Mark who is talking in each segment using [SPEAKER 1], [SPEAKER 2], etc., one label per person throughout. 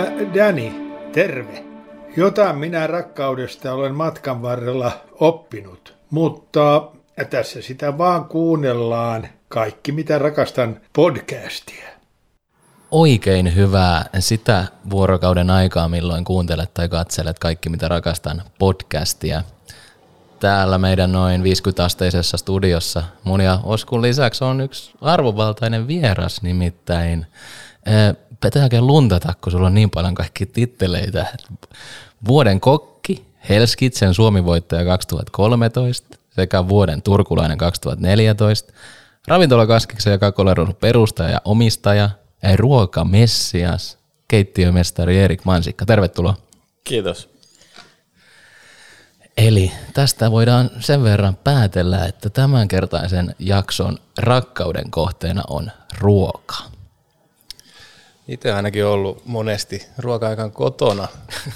[SPEAKER 1] Täällä Dani, terve. Jotain minä rakkaudesta olen matkan varrella oppinut, mutta tässä sitä vaan kuunnellaan kaikki mitä rakastan podcastia.
[SPEAKER 2] Oikein hyvää sitä vuorokauden aikaa, milloin kuuntelet tai katselet kaikki mitä rakastan podcastia. Täällä meidän noin 50-asteisessa studiossa mun ja Oskun lisäksi on yksi arvovaltainen vieras nimittäin pitääkö luntata, kun sulla on niin paljon kaikki titteleitä. Vuoden kokki, Helskitsen Suomi-voittaja 2013 sekä vuoden turkulainen 2014, ravintolakaskiksen ja kakolarun perustaja ja omistaja, ruokamessias, keittiömestari Erik Mansikka. Tervetuloa.
[SPEAKER 3] Kiitos.
[SPEAKER 2] Eli tästä voidaan sen verran päätellä, että tämänkertaisen jakson rakkauden kohteena on ruoka.
[SPEAKER 3] Itse ainakin ollut monesti ruoka-aikan kotona,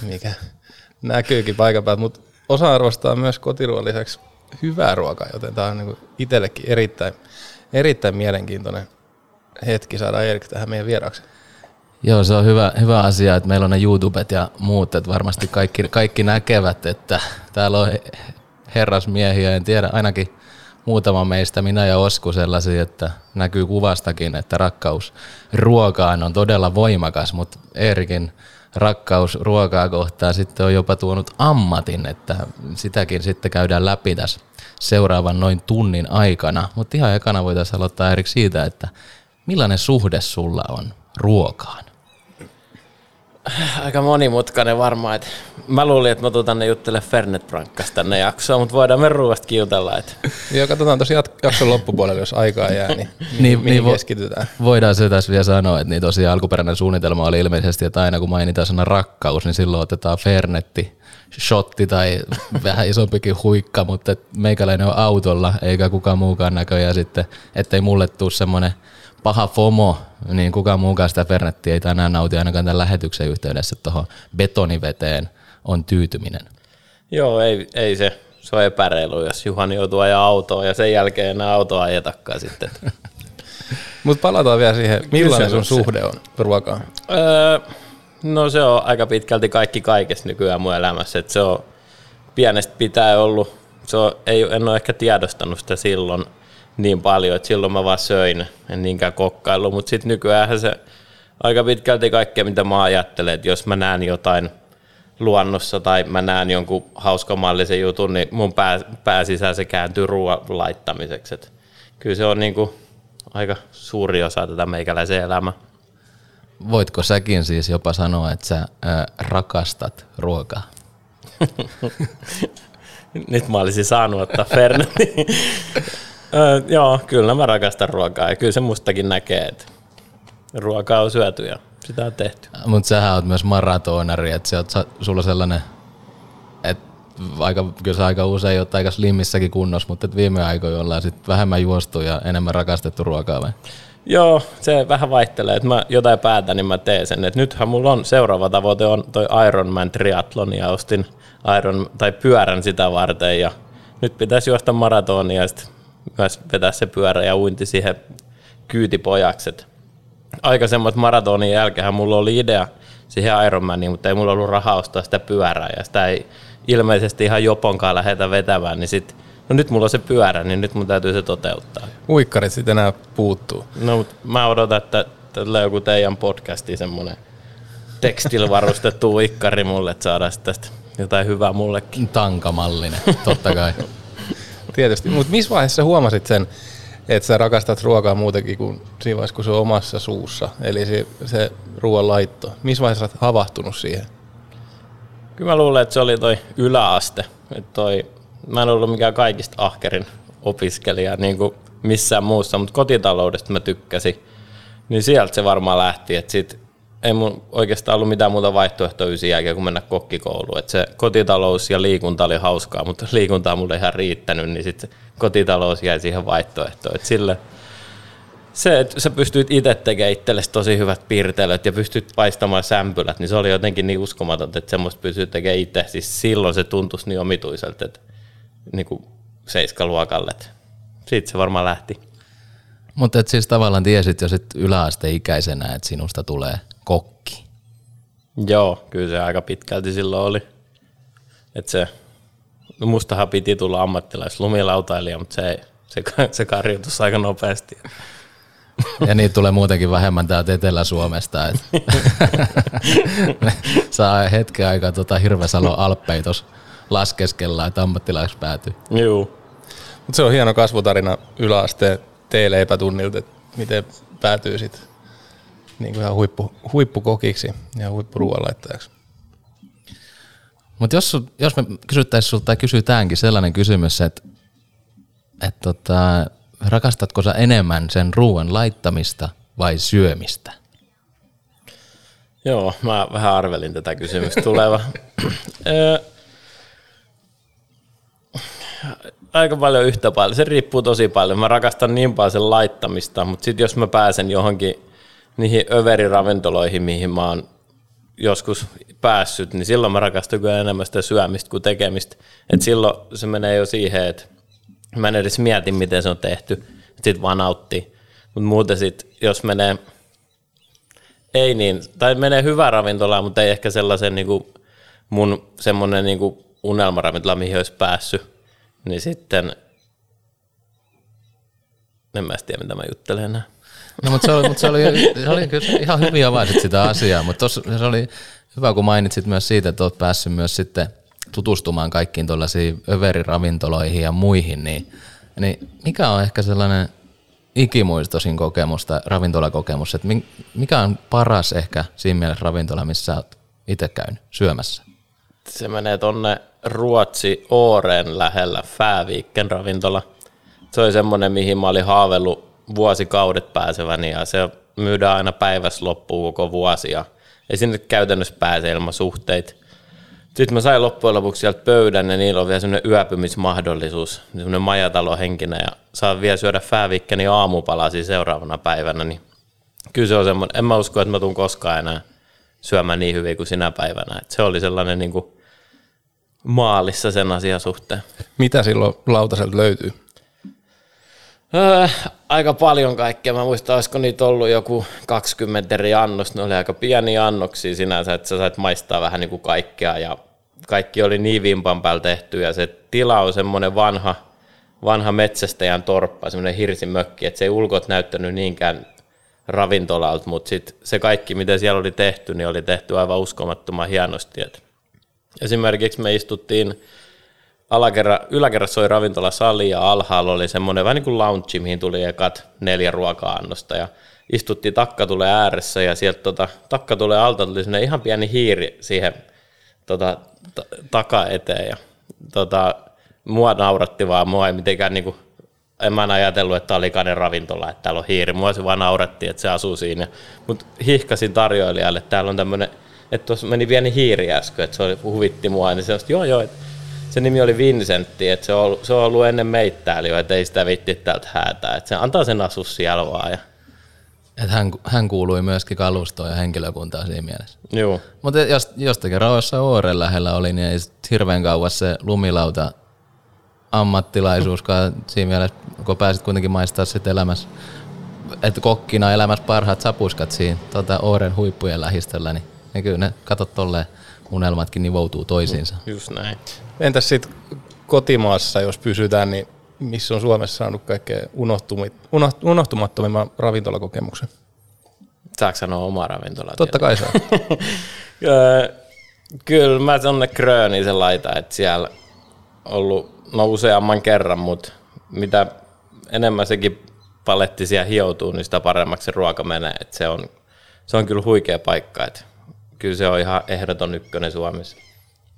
[SPEAKER 3] mikä näkyykin paikan päältä, mutta osa arvostaa myös kotiruoan lisäksi hyvää ruokaa, joten tämä on niin itsellekin erittäin, erittäin mielenkiintoinen hetki saada Erik tähän meidän vieraaksi.
[SPEAKER 2] Joo, se on hyvä, hyvä asia, että meillä on ne YouTubet ja muut, että varmasti kaikki, kaikki näkevät, että täällä on herrasmiehiä, en tiedä, ainakin muutama meistä, minä ja Osku sellaisia, että näkyy kuvastakin, että rakkaus ruokaan on todella voimakas, mutta Eerikin rakkaus ruokaa kohtaan sitten on jopa tuonut ammatin, että sitäkin sitten käydään läpi tässä seuraavan noin tunnin aikana. Mutta ihan ekana voitaisiin aloittaa Erik siitä, että millainen suhde sulla on ruokaan?
[SPEAKER 3] Aika monimutkainen varmaan. Että mä luulin, että mä tuun tänne juttele Fernet Brankkas tänne jaksoon, mutta voidaan me ruuasta kiutella. Että.
[SPEAKER 4] Joo, katsotaan tosiaan jakson loppupuolella, jos aikaa jää, niin, niin, niin keskitytään.
[SPEAKER 2] Voidaan se tässä vielä sanoa, että niin tosiaan alkuperäinen suunnitelma oli ilmeisesti, että aina kun mainitaan sana rakkaus, niin silloin otetaan Fernetti, shotti tai vähän isompikin huikka, mutta meikäläinen on autolla, eikä kukaan muukaan näköjään sitten, ettei mulle tule semmoinen paha FOMO, niin kukaan muukaan sitä Fernettiä ei tänään nauti ainakaan tämän lähetyksen yhteydessä tuohon betoniveteen on tyytyminen.
[SPEAKER 3] Joo, ei, ei se. Se on epäreilu, jos Juhani joutuu ajaa autoa ja sen jälkeen enää autoa ajetakaan sitten.
[SPEAKER 4] Mutta palataan vielä siihen, millainen sun suhde on ruokaan?
[SPEAKER 3] Öö, no se on aika pitkälti kaikki kaikessa nykyään mun elämässä. Et se on pienestä pitää ollut, se on, ei, en ole ehkä tiedostanut sitä silloin – niin paljon, että silloin mä vaan söin, en niinkään kokkailu, mutta sitten nykyään se aika pitkälti kaikkea, mitä mä ajattelen, että jos mä näen jotain luonnossa tai mä näen jonkun hauskamallisen jutun, niin mun pää, pää sisään se kääntyy ruoan laittamiseksi. Et kyllä se on niinku aika suuri osa tätä meikäläisen elämää.
[SPEAKER 2] Voitko säkin siis jopa sanoa, että sä ää, rakastat ruokaa?
[SPEAKER 3] Nyt mä olisin saanut ottaa Fernetin. Öö, joo, kyllä mä rakastan ruokaa ja kyllä se mustakin näkee, että ruokaa on syöty ja sitä on tehty.
[SPEAKER 2] Mutta sähän oot myös maratonari, että se on sulla sellainen, että aika, kyllä sä aika usein oot aika slimmissäkin kunnossa, mutta et viime aikoina ollaan sit vähemmän juostu ja enemmän rakastettu ruokaa vai?
[SPEAKER 3] Joo, se vähän vaihtelee, että mä jotain päätän, niin mä teen sen. Et nythän mulla on seuraava tavoite on toi Ironman triathlon ja ostin Iron, tai pyörän sitä varten ja nyt pitäisi juosta maratonia ja sitten myös vetää se pyörä ja uinti siihen kyytipojaksi. Aikaisemmat maratonin jälkeen mulla oli idea siihen Ironmaniin, mutta ei mulla ollut rahaa ostaa sitä pyörää ja sitä ei ilmeisesti ihan joponkaan lähetä vetämään, niin sit, no nyt mulla on se pyörä, niin nyt mun täytyy se toteuttaa.
[SPEAKER 4] Uikkarit sitten enää puuttuu.
[SPEAKER 3] No, mutta mä odotan, että tällä joku teidän podcasti semmoinen tekstillä varustettu uikkari mulle, että saadaan tästä jotain hyvää mullekin.
[SPEAKER 2] Tankamallinen, totta kai.
[SPEAKER 4] Tietysti, mutta missä vaiheessa huomasit sen, että sä rakastat ruokaa muutenkin kuin siinä vaiheessa, kun se on omassa suussa, eli se, se ruoan laitto. Missä vaiheessa olet havahtunut siihen?
[SPEAKER 3] Kyllä mä luulen, että se oli toi yläaste. Että toi, mä en ollut mikään kaikista ahkerin opiskelija niin kuin missään muussa, mutta kotitaloudesta mä tykkäsin. Niin sieltä se varmaan lähti, että sit ei mun oikeastaan ollut mitään muuta vaihtoehtoa ysin jälkeen kuin mennä kokkikouluun. Et se kotitalous ja liikunta oli hauskaa, mutta liikuntaa mulle ihan riittänyt, niin sitten kotitalous jäi siihen vaihtoehtoon. Et sille, se, että sä pystyt itse tekemään itsellesi tosi hyvät piirtelöt ja pystyt paistamaan sämpylät, niin se oli jotenkin niin uskomatonta, että semmoista pystyt tekemään itse. Siis silloin se tuntuisi niin omituiselta, että niin kuin seiskaluokalle. Siitä se varmaan lähti.
[SPEAKER 2] Mutta siis tavallaan tiesit jo sit yläasteikäisenä, että sinusta tulee kokki.
[SPEAKER 3] Joo, kyllä se aika pitkälti silloin oli. Että se, no mustahan piti tulla ammattilaislumilautailija, mutta se, se, se karjutus aika nopeasti.
[SPEAKER 2] Ja niitä tulee muutenkin vähemmän täältä Etelä-Suomesta. Et saa hetken aikaa tota Hirvesalo Alppei tuossa laskeskella, että ammattilaiseksi päätyy.
[SPEAKER 3] Joo.
[SPEAKER 4] Mutta se on hieno kasvutarina yläasteen teeleipätunnilta, että miten päätyy sitten niin ihan huippu, huippukokiksi ja huippuruoanlaittajaksi.
[SPEAKER 2] Mutta jos, jos me kysyttäisiin sulta tai kysytäänkin sellainen kysymys, että, että tota, rakastatko sä enemmän sen ruoan laittamista vai syömistä?
[SPEAKER 3] Joo, mä vähän arvelin tätä kysymystä tuleva. Aika paljon yhtä paljon. Se riippuu tosi paljon. Mä rakastan niin paljon sen laittamista, mutta sitten jos mä pääsen johonkin niihin överiravintoloihin, mihin mä oon joskus päässyt, niin silloin mä rakastan kyllä enemmän sitä syömistä kuin tekemistä. Et silloin se menee jo siihen, että mä en edes mieti, miten se on tehty, sitten vaan nauttii. Mutta muuten sitten, jos menee, ei niin, tai menee hyvä ravintola, mutta ei ehkä sellaisen niin kuin mun semmoinen niin unelmaravintola, mihin olisi päässyt, niin sitten en mä tiedä, mitä mä juttelen enää.
[SPEAKER 2] No, mutta se oli, mutta se oli, se oli kyllä ihan hyvin avaisit sitä asiaa, mutta tossa, se oli hyvä, kun mainitsit myös siitä, että olet päässyt myös sitten tutustumaan kaikkiin tuollaisiin överiravintoloihin ja muihin, niin, niin mikä on ehkä sellainen ikimuistoisin kokemus tai ravintolakokemus, että mikä on paras ehkä siinä mielessä ravintola, missä olet itse käynyt syömässä?
[SPEAKER 3] Se menee tonne Ruotsi Ooreen lähellä Fääviikken ravintola. Se oli semmoinen, mihin mä olin haavellut vuosikaudet pääseväni ja se myydään aina päivässä loppuun koko vuosi ja ei sinne käytännössä pääse ilman suhteita. Sitten mä sain loppujen lopuksi sieltä pöydän ja niillä on vielä semmoinen yöpymismahdollisuus, semmoinen majatalohenkinen ja saan vielä syödä fäävikkeni aamupalasi seuraavana päivänä, niin kyllä se on semmoinen, en mä usko, että mä tuun koskaan enää syömään niin hyvin kuin sinä päivänä. Et se oli sellainen niin kuin maalissa sen asian suhteen.
[SPEAKER 4] Mitä silloin lautaselta löytyy?
[SPEAKER 3] Öö, aika paljon kaikkea. Mä muistan, olisiko niitä ollut joku 20 eri annosta. Ne oli aika pieniä annoksia sinänsä, että sä sait maistaa vähän niin kuin kaikkea. Ja kaikki oli niin vimpan päällä tehty. Ja se tila on semmoinen vanha, vanha metsästäjän torppa, semmoinen hirsimökki, että se ei ulkot näyttänyt niinkään ravintolalta, mutta sit se kaikki, mitä siellä oli tehty, niin oli tehty aivan uskomattoman hienosti. Et esimerkiksi me istuttiin alakerra, yläkerrassa oli ravintolasali ja alhaalla oli semmoinen vähän niin kuin lounge, mihin tuli ekat neljä ruoka-annosta ja istuttiin takkatule ääressä ja sieltä tota, takkatule alta tuli semmoinen ihan pieni hiiri siihen tota, t- taka eteen ja tota, mua nauratti vaan, mua ei mitenkään niin kuin, en mä ajatellut, että tämä oli likainen ravintola, että täällä on hiiri. Mua se vaan nauratti, että se asuu siinä. Mutta hihkasin tarjoilijalle, että täällä on tämmöinen, että tuossa meni pieni hiiri äsken, että se oli, huvitti mua, niin se on, joo joo, että se nimi oli Vincentti, että se on ollut, se on ollut ennen meittäilijöä, että ei sitä vitti täältä häätää, että se antaa sen asu siellä vaan. Ja...
[SPEAKER 2] Et hän, hän kuului myöskin kalustoon ja henkilökuntaan siinä mielessä.
[SPEAKER 3] Joo.
[SPEAKER 2] Mutta jos, jostakin rauhassa Ooren lähellä oli, niin ei hirveän kauas se lumilauta ammattilaisuuskaan siinä mielessä, kun pääsit kuitenkin maistaa sitten elämässä, että kokkina elämässä parhaat sapuskat siinä tota Ooren huippujen lähistöllä, niin, niin kyllä ne katot tolleen unelmatkin nivoutuu toisiinsa.
[SPEAKER 3] Just näin.
[SPEAKER 4] Entäs sitten kotimaassa, jos pysytään, niin missä on Suomessa saanut kaikkein unohtumattomimman ravintolakokemuksen?
[SPEAKER 3] Saatko sanoa oma ravintola?
[SPEAKER 4] Totta kai saa.
[SPEAKER 3] Kyllä mä tonne Gröniin sen laita, että siellä ollut no useamman kerran, mutta mitä enemmän sekin paletti siellä hioutuu, niin sitä paremmaksi se ruoka menee. Et se, on, se on kyllä huikea paikka. Et kyllä se on ihan ehdoton ykkönen Suomessa.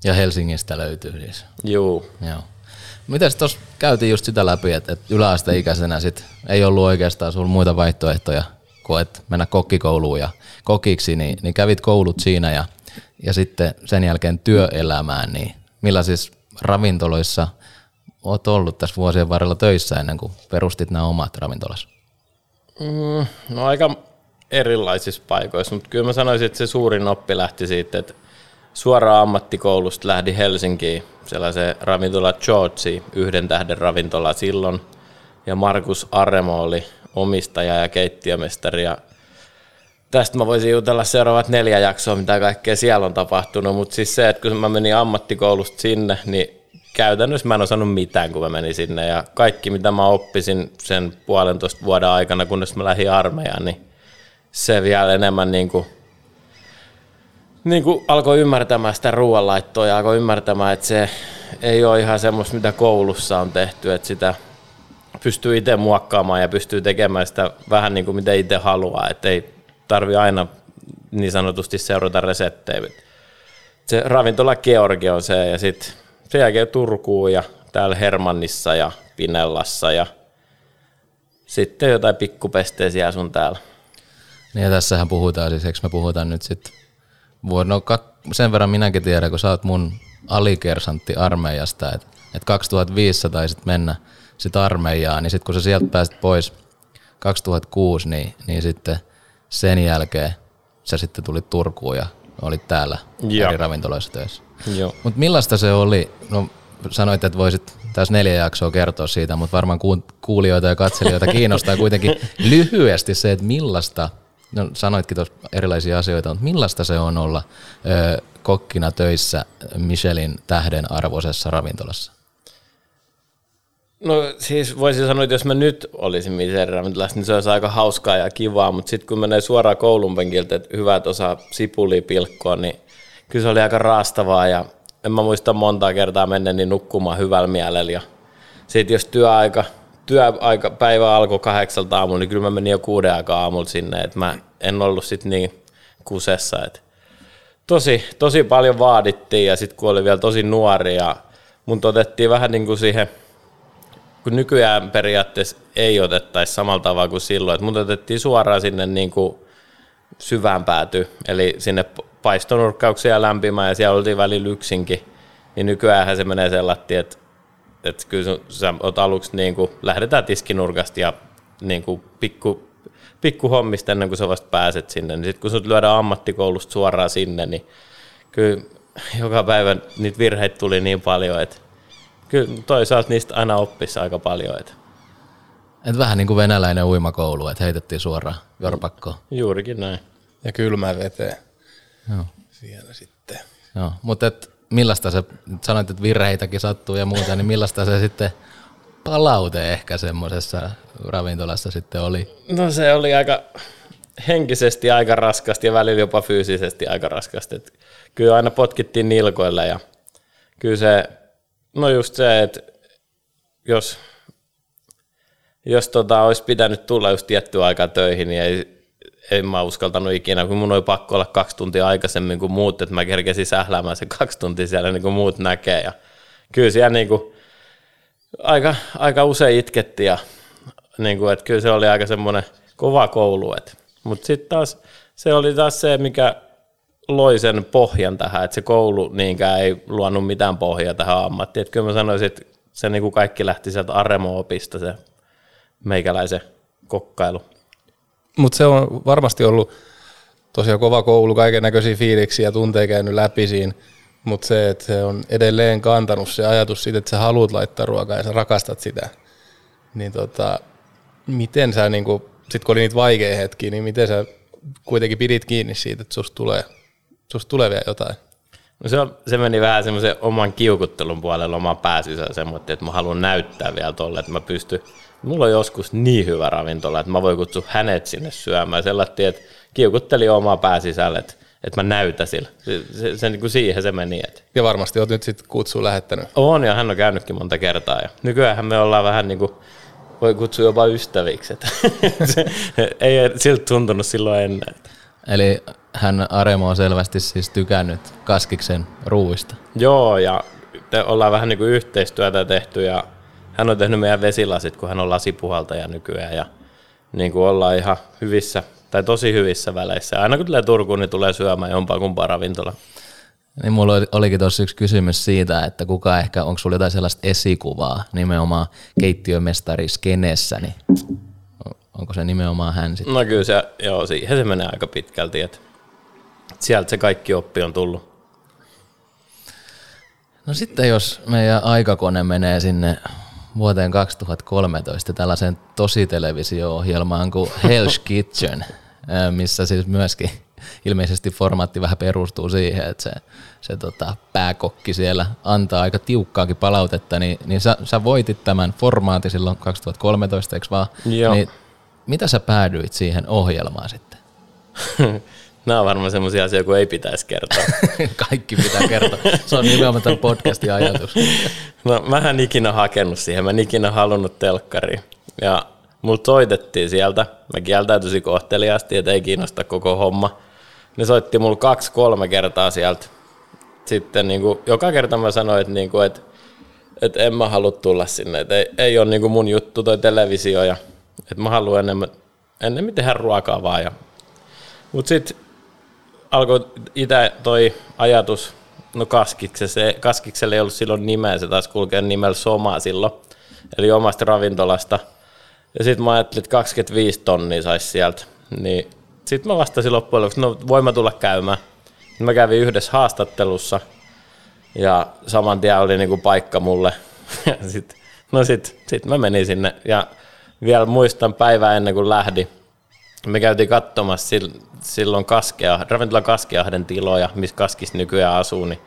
[SPEAKER 2] Ja Helsingistä löytyy siis.
[SPEAKER 3] Joo.
[SPEAKER 2] Joo. Mites tuossa käytiin just sitä läpi, että, että yläasteikäisenä sit ei ollut oikeastaan sulla muita vaihtoehtoja kuin että mennä kokkikouluun ja kokiksi, niin, niin kävit koulut siinä ja, ja sitten sen jälkeen työelämään, niin millaisissa ravintoloissa oot ollut tässä vuosien varrella töissä ennen kuin perustit nämä omat ravintolas?
[SPEAKER 3] Mm, no aika erilaisissa paikoissa, mutta kyllä mä sanoisin, että se suurin oppi lähti siitä, että suoraan ammattikoulusta lähdin Helsinkiin, sellaisen ravintola George, yhden tähden ravintola silloin, ja Markus Aremo oli omistaja ja keittiömestari, ja tästä mä voisin jutella seuraavat neljä jaksoa, mitä kaikkea siellä on tapahtunut, mutta siis se, että kun mä menin ammattikoulusta sinne, niin käytännössä mä en osannut mitään, kun mä menin sinne, ja kaikki, mitä mä oppisin sen puolentoista vuoden aikana, kunnes mä lähdin armeijaan, niin se vielä enemmän niin kuin, niin kuin alkoi ymmärtämään sitä ruoanlaittoa ja alkoi ymmärtämään, että se ei ole ihan semmoista, mitä koulussa on tehty, että sitä pystyy itse muokkaamaan ja pystyy tekemään sitä vähän niin kuin mitä itse haluaa, että ei tarvi aina niin sanotusti seurata reseptejä. Se ravintola Georgi on se ja sitten sen jälkeen Turkuun ja täällä Hermannissa ja Pinellassa ja sitten jotain pikkupesteisiä sun täällä.
[SPEAKER 2] Niin ja tässähän puhutaan, siis eikö me puhutaan nyt sitten, no sen verran minäkin tiedän, kun sä oot mun alikersantti armeijasta, että et 2005 taisit mennä sit armeijaan, niin sitten kun sä sieltä pääsit pois 2006, niin, niin sitten sen jälkeen sä sitten tulit Turkuun ja olit täällä ja. eri ravintoloissa töissä. Mutta millaista se oli, no sanoit, että voisit tässä neljä jaksoa kertoa siitä, mutta varmaan kuulijoita ja katselijoita kiinnostaa kuitenkin lyhyesti se, että millaista, no sanoitkin tuossa erilaisia asioita, mutta millaista se on olla ö, kokkina töissä Michelin tähden arvoisessa ravintolassa?
[SPEAKER 3] No siis voisin sanoa, että jos mä nyt olisin Michelin-ravintolassa, niin se olisi aika hauskaa ja kivaa, mutta sitten kun menee suoraan koulun penkiltä, että hyvät osaa sipulia pilkkoa, niin kyllä se oli aika raastavaa ja en mä muista montaa kertaa niin nukkumaan hyvällä mielellä. Ja sitten jos työaika, työaika päivä alkoi kahdeksalta aamulla, niin kyllä mä menin jo kuuden aikaa aamulla sinne, että mä en ollut sitten niin kusessa. Että tosi, tosi paljon vaadittiin ja sitten kun oli vielä tosi nuori ja mun otettiin vähän niin kuin siihen, kun nykyään periaatteessa ei otettaisi samalla tavalla kuin silloin, että mun otettiin suoraan sinne niin kuin syvään pääty, eli sinne paistonurkkauksia lämpimään ja siellä oltiin välillä yksinkin, niin nykyään se menee sellainen, että, että kyllä sä oot aluksi niin kuin, lähdetään tiskinurkasta ja niin kuin pikku, pikku hommista ennen kuin sä vasta pääset sinne, niin sitten kun sut lyödään ammattikoulusta suoraan sinne, niin kyllä joka päivä niitä virheitä tuli niin paljon, että kyllä toisaalta niistä aina oppisi aika paljon. Että.
[SPEAKER 2] Et vähän niin kuin venäläinen uimakoulu, että heitettiin suoraan jorpakkoon.
[SPEAKER 3] Juurikin näin.
[SPEAKER 4] Ja kylmää veteen. Joo. Siellä sitten.
[SPEAKER 2] Joo, mutta et millaista se, sanoit, että virheitäkin sattuu ja muuta, niin millaista se sitten palaute ehkä semmoisessa ravintolassa sitten oli?
[SPEAKER 3] No se oli aika henkisesti aika raskasti ja välillä jopa fyysisesti aika raskasti. Et kyllä aina potkittiin nilkoille ja kyllä se, no just se, että jos, jos tota, olisi pitänyt tulla just tiettyä aikaa töihin, niin ei, en mä uskaltanut ikinä, kun mun oli pakko olla kaksi tuntia aikaisemmin kuin muut, että mä kerkesin sähläämään se kaksi tuntia siellä niin kuin muut näkee. Ja kyllä siellä niin kuin, aika, aika usein itkettiin ja niin kuin, että kyllä se oli aika semmoinen kova koulu. Mutta sitten taas se oli taas se, mikä loi sen pohjan tähän, että se koulu niinkään ei luonut mitään pohjaa tähän ammattiin. Että kyllä mä sanoisin, että se niin kuin kaikki lähti sieltä Aremo-opista, se meikäläisen kokkailu.
[SPEAKER 4] Mutta se on varmasti ollut tosiaan kova koulu, kaiken näköisiä fiiliksiä ja tunteja käynyt läpi siinä, mutta se, että se on edelleen kantanut se ajatus siitä, että sä haluat laittaa ruokaa ja sä rakastat sitä, niin tota, miten sä, niin kun, sit kun oli niitä vaikeita hetkiä, niin miten sä kuitenkin pidit kiinni siitä, että susta tulee, susta tulee vielä jotain?
[SPEAKER 3] No se, on, se meni vähän semmoisen oman kiukuttelun puolella, oman pääsyssä semmoinen, että mä haluan näyttää vielä tolle, että mä pystyn mulla on joskus niin hyvä ravintola, että mä voin kutsua hänet sinne syömään. Sellainen, että kiukutteli omaa pääsisälle, että, että mä näytän sillä. Se, se, se niin kuin siihen se meni. Että.
[SPEAKER 4] Ja varmasti oot nyt sitten kutsuun lähettänyt.
[SPEAKER 3] On, ja hän on käynytkin monta kertaa. Ja nykyään me ollaan vähän niin kuin, voi kutsua jopa ystäviksi. Että se, ei siltä tuntunut silloin ennen.
[SPEAKER 2] Eli hän Aremo on selvästi siis tykännyt Kaskiksen ruuista.
[SPEAKER 3] Joo, ja te ollaan vähän niin kuin yhteistyötä tehty ja hän on tehnyt meidän vesilasit, kun hän on lasipuhaltaja nykyään ja niin kuin ollaan ihan hyvissä tai tosi hyvissä väleissä. Aina kun tulee Turkuun, niin tulee syömään jompaa kumpaa ravintola.
[SPEAKER 2] Niin mulla olikin tuossa yksi kysymys siitä, että kuka ehkä, onko sulla jotain sellaista esikuvaa nimenomaan keittiömestari skeneessä, niin onko se nimenomaan hän sitten?
[SPEAKER 3] No kyllä se, joo, siihen se menee aika pitkälti, että sieltä se kaikki oppi on tullut.
[SPEAKER 2] No sitten jos meidän aikakone menee sinne vuoteen 2013 tällaiseen tositelevisio-ohjelmaan kuin Hell's Kitchen. missä siis myöskin ilmeisesti formaatti vähän perustuu siihen, että se, se tota, pääkokki siellä antaa aika tiukkaakin palautetta, niin, niin sä, sä voitit tämän formaatin silloin 2013, eikö vaan?
[SPEAKER 3] Joo.
[SPEAKER 2] Niin, mitä sä päädyit siihen ohjelmaan sitten?
[SPEAKER 3] Nämä on varmaan semmoisia asioita, kun ei pitäisi kertoa.
[SPEAKER 2] Kaikki pitää kertoa. Se on nimenomaan tämän podcastin ajatus.
[SPEAKER 3] No, mä en ikinä hakenut siihen, mä en ikinä halunnut telkkariin. Ja mulla soitettiin sieltä, mä kieltäytyisin kohteliaasti, että ei kiinnosta koko homma. Ne soitti mulla kaksi-kolme kertaa sieltä. Sitten niin kuin, joka kerta mä sanoin, että, niin kuin, että, että en mä halua tulla sinne, että ei, ei ole niin kuin mun juttu toi televisio ja että mä haluan enemmän, enemmän tehdä ruokaa vaan. Ja. Mut sitten alkoi itse toi ajatus, no kaskikselle, kaskikselle ei ollut silloin nimeä, se taisi kulkea nimellä Soma silloin, eli omasta ravintolasta. Ja sitten mä ajattelin, että 25 tonnia saisi sieltä, niin sitten mä vastasin loppujen lopuksi, no voin mä tulla käymään. Mä kävin yhdessä haastattelussa ja saman tien oli niinku paikka mulle. Ja sit, no sit, sit mä menin sinne ja vielä muistan päivää ennen kuin lähdin. Me käytiin katsomassa silloin Kaskea, ravintola Kaskeahden tiloja, missä Kaskis nykyään asuu, niin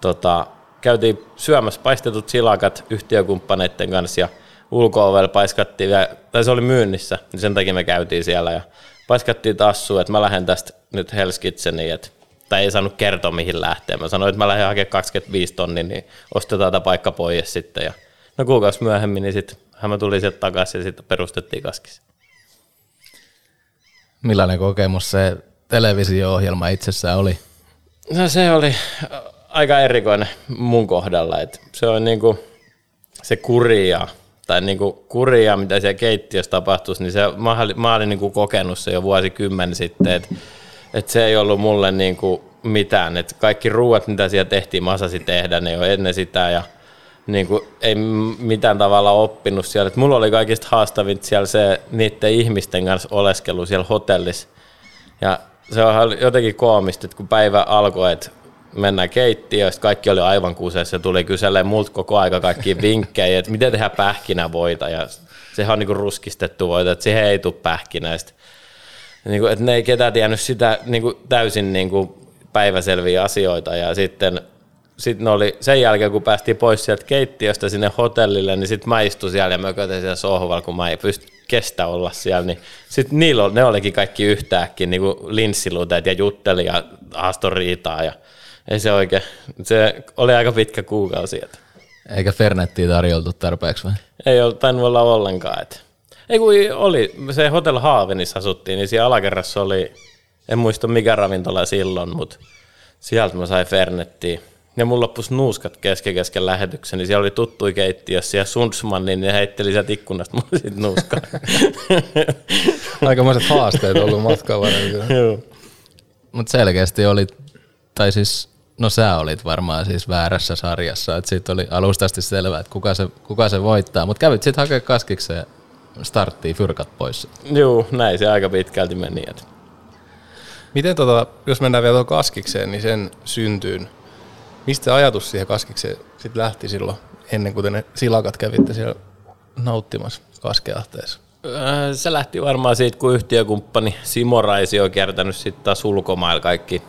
[SPEAKER 3] tota, käytiin syömässä paistetut silakat yhtiökumppaneiden kanssa ja ulko paiskattiin, vielä, tai se oli myynnissä, niin sen takia me käytiin siellä ja paiskattiin tassuun, että mä lähden tästä nyt Helskitseniin, että tai ei saanut kertoa mihin lähteä. Mä sanoin, että mä lähden hakemaan 25 tonnia, niin ostetaan tämä paikka pois sitten. Ja no kuukausi myöhemmin, niin sitten mä tulin sieltä takaisin ja sitten perustettiin kaskis.
[SPEAKER 2] Millainen kokemus se televisio-ohjelma itsessään oli?
[SPEAKER 3] No se oli aika erikoinen mun kohdalla. Että se on niinku se kuria, tai niinku kuria, mitä siellä keittiössä tapahtuisi, niin se, mä, mä olin niinku kokenut se jo vuosikymmen sitten, että et se ei ollut mulle niinku mitään. Et kaikki ruuat, mitä siellä tehtiin, mä osasin tehdä ne jo ennen sitä ja niin kuin, ei mitään tavalla oppinut siellä. Et mulla oli kaikista haastavin siellä se niiden ihmisten kanssa oleskelu siellä hotellissa. Ja se on jotenkin koomista, että kun päivä alkoi, että mennään keittiöön, kaikki oli aivan kuseessa ja tuli kyselemään multa koko aika kaikki vinkkejä, että miten tehdään pähkinävoita ja sehän on niin kuin ruskistettu voita, että siihen ei tule pähkinäistä. Niin kuin, että ne ei ketään tiennyt sitä niin kuin täysin niin kuin päiväselviä asioita ja sitten sitten oli sen jälkeen, kun päästiin pois sieltä keittiöstä sinne hotellille, niin sitten mä istuin siellä ja mökötin siellä sohvalla, kun mä ei pysty kestä olla siellä, niin sitten niillä, ne olikin kaikki yhtäkkiä niin kuin linssiluteet ja jutteli ja haastoriitaa ja ei se oikein, se oli aika pitkä kuukausi. Että.
[SPEAKER 2] Eikä Fernettiä tarjoltu tarpeeksi vai?
[SPEAKER 3] Ei ollut tainnut olla ollenkaan. Että. Ei kun oli, se Hotel Haavenissa asuttiin, niin siellä alakerrassa oli, en muista mikä ravintola silloin, mutta sieltä mä sain Fernettiä ja mulla loppus nuuskat kesken kesken lähetyksen, niin siellä oli tuttui keittiössä ja Sundsman, niin ne heitteli sieltä ikkunasta mulle sit nuuskaa.
[SPEAKER 4] Aikamoiset haasteet ollut matkaa
[SPEAKER 3] Joo.
[SPEAKER 2] Mutta selkeästi oli, tai siis, no sä olit varmaan siis väärässä sarjassa, että siitä oli alusta asti selvää, että kuka se, kuka se voittaa, mutta kävit sitten hakemaan kaskikseen starttiin fyrkat pois.
[SPEAKER 3] Joo, näin se aika pitkälti meni.
[SPEAKER 4] Miten tota, jos mennään vielä tuohon kaskikseen, niin sen syntyyn, Mistä ajatus siihen kaskikseen sitten lähti silloin, ennen kuin ne silakat kävitte siellä nauttimassa kaskeahteessa?
[SPEAKER 3] Äh, se lähti varmaan siitä, kun yhtiökumppani Simo Raisi on kiertänyt sitten taas ulkomailla kaikki,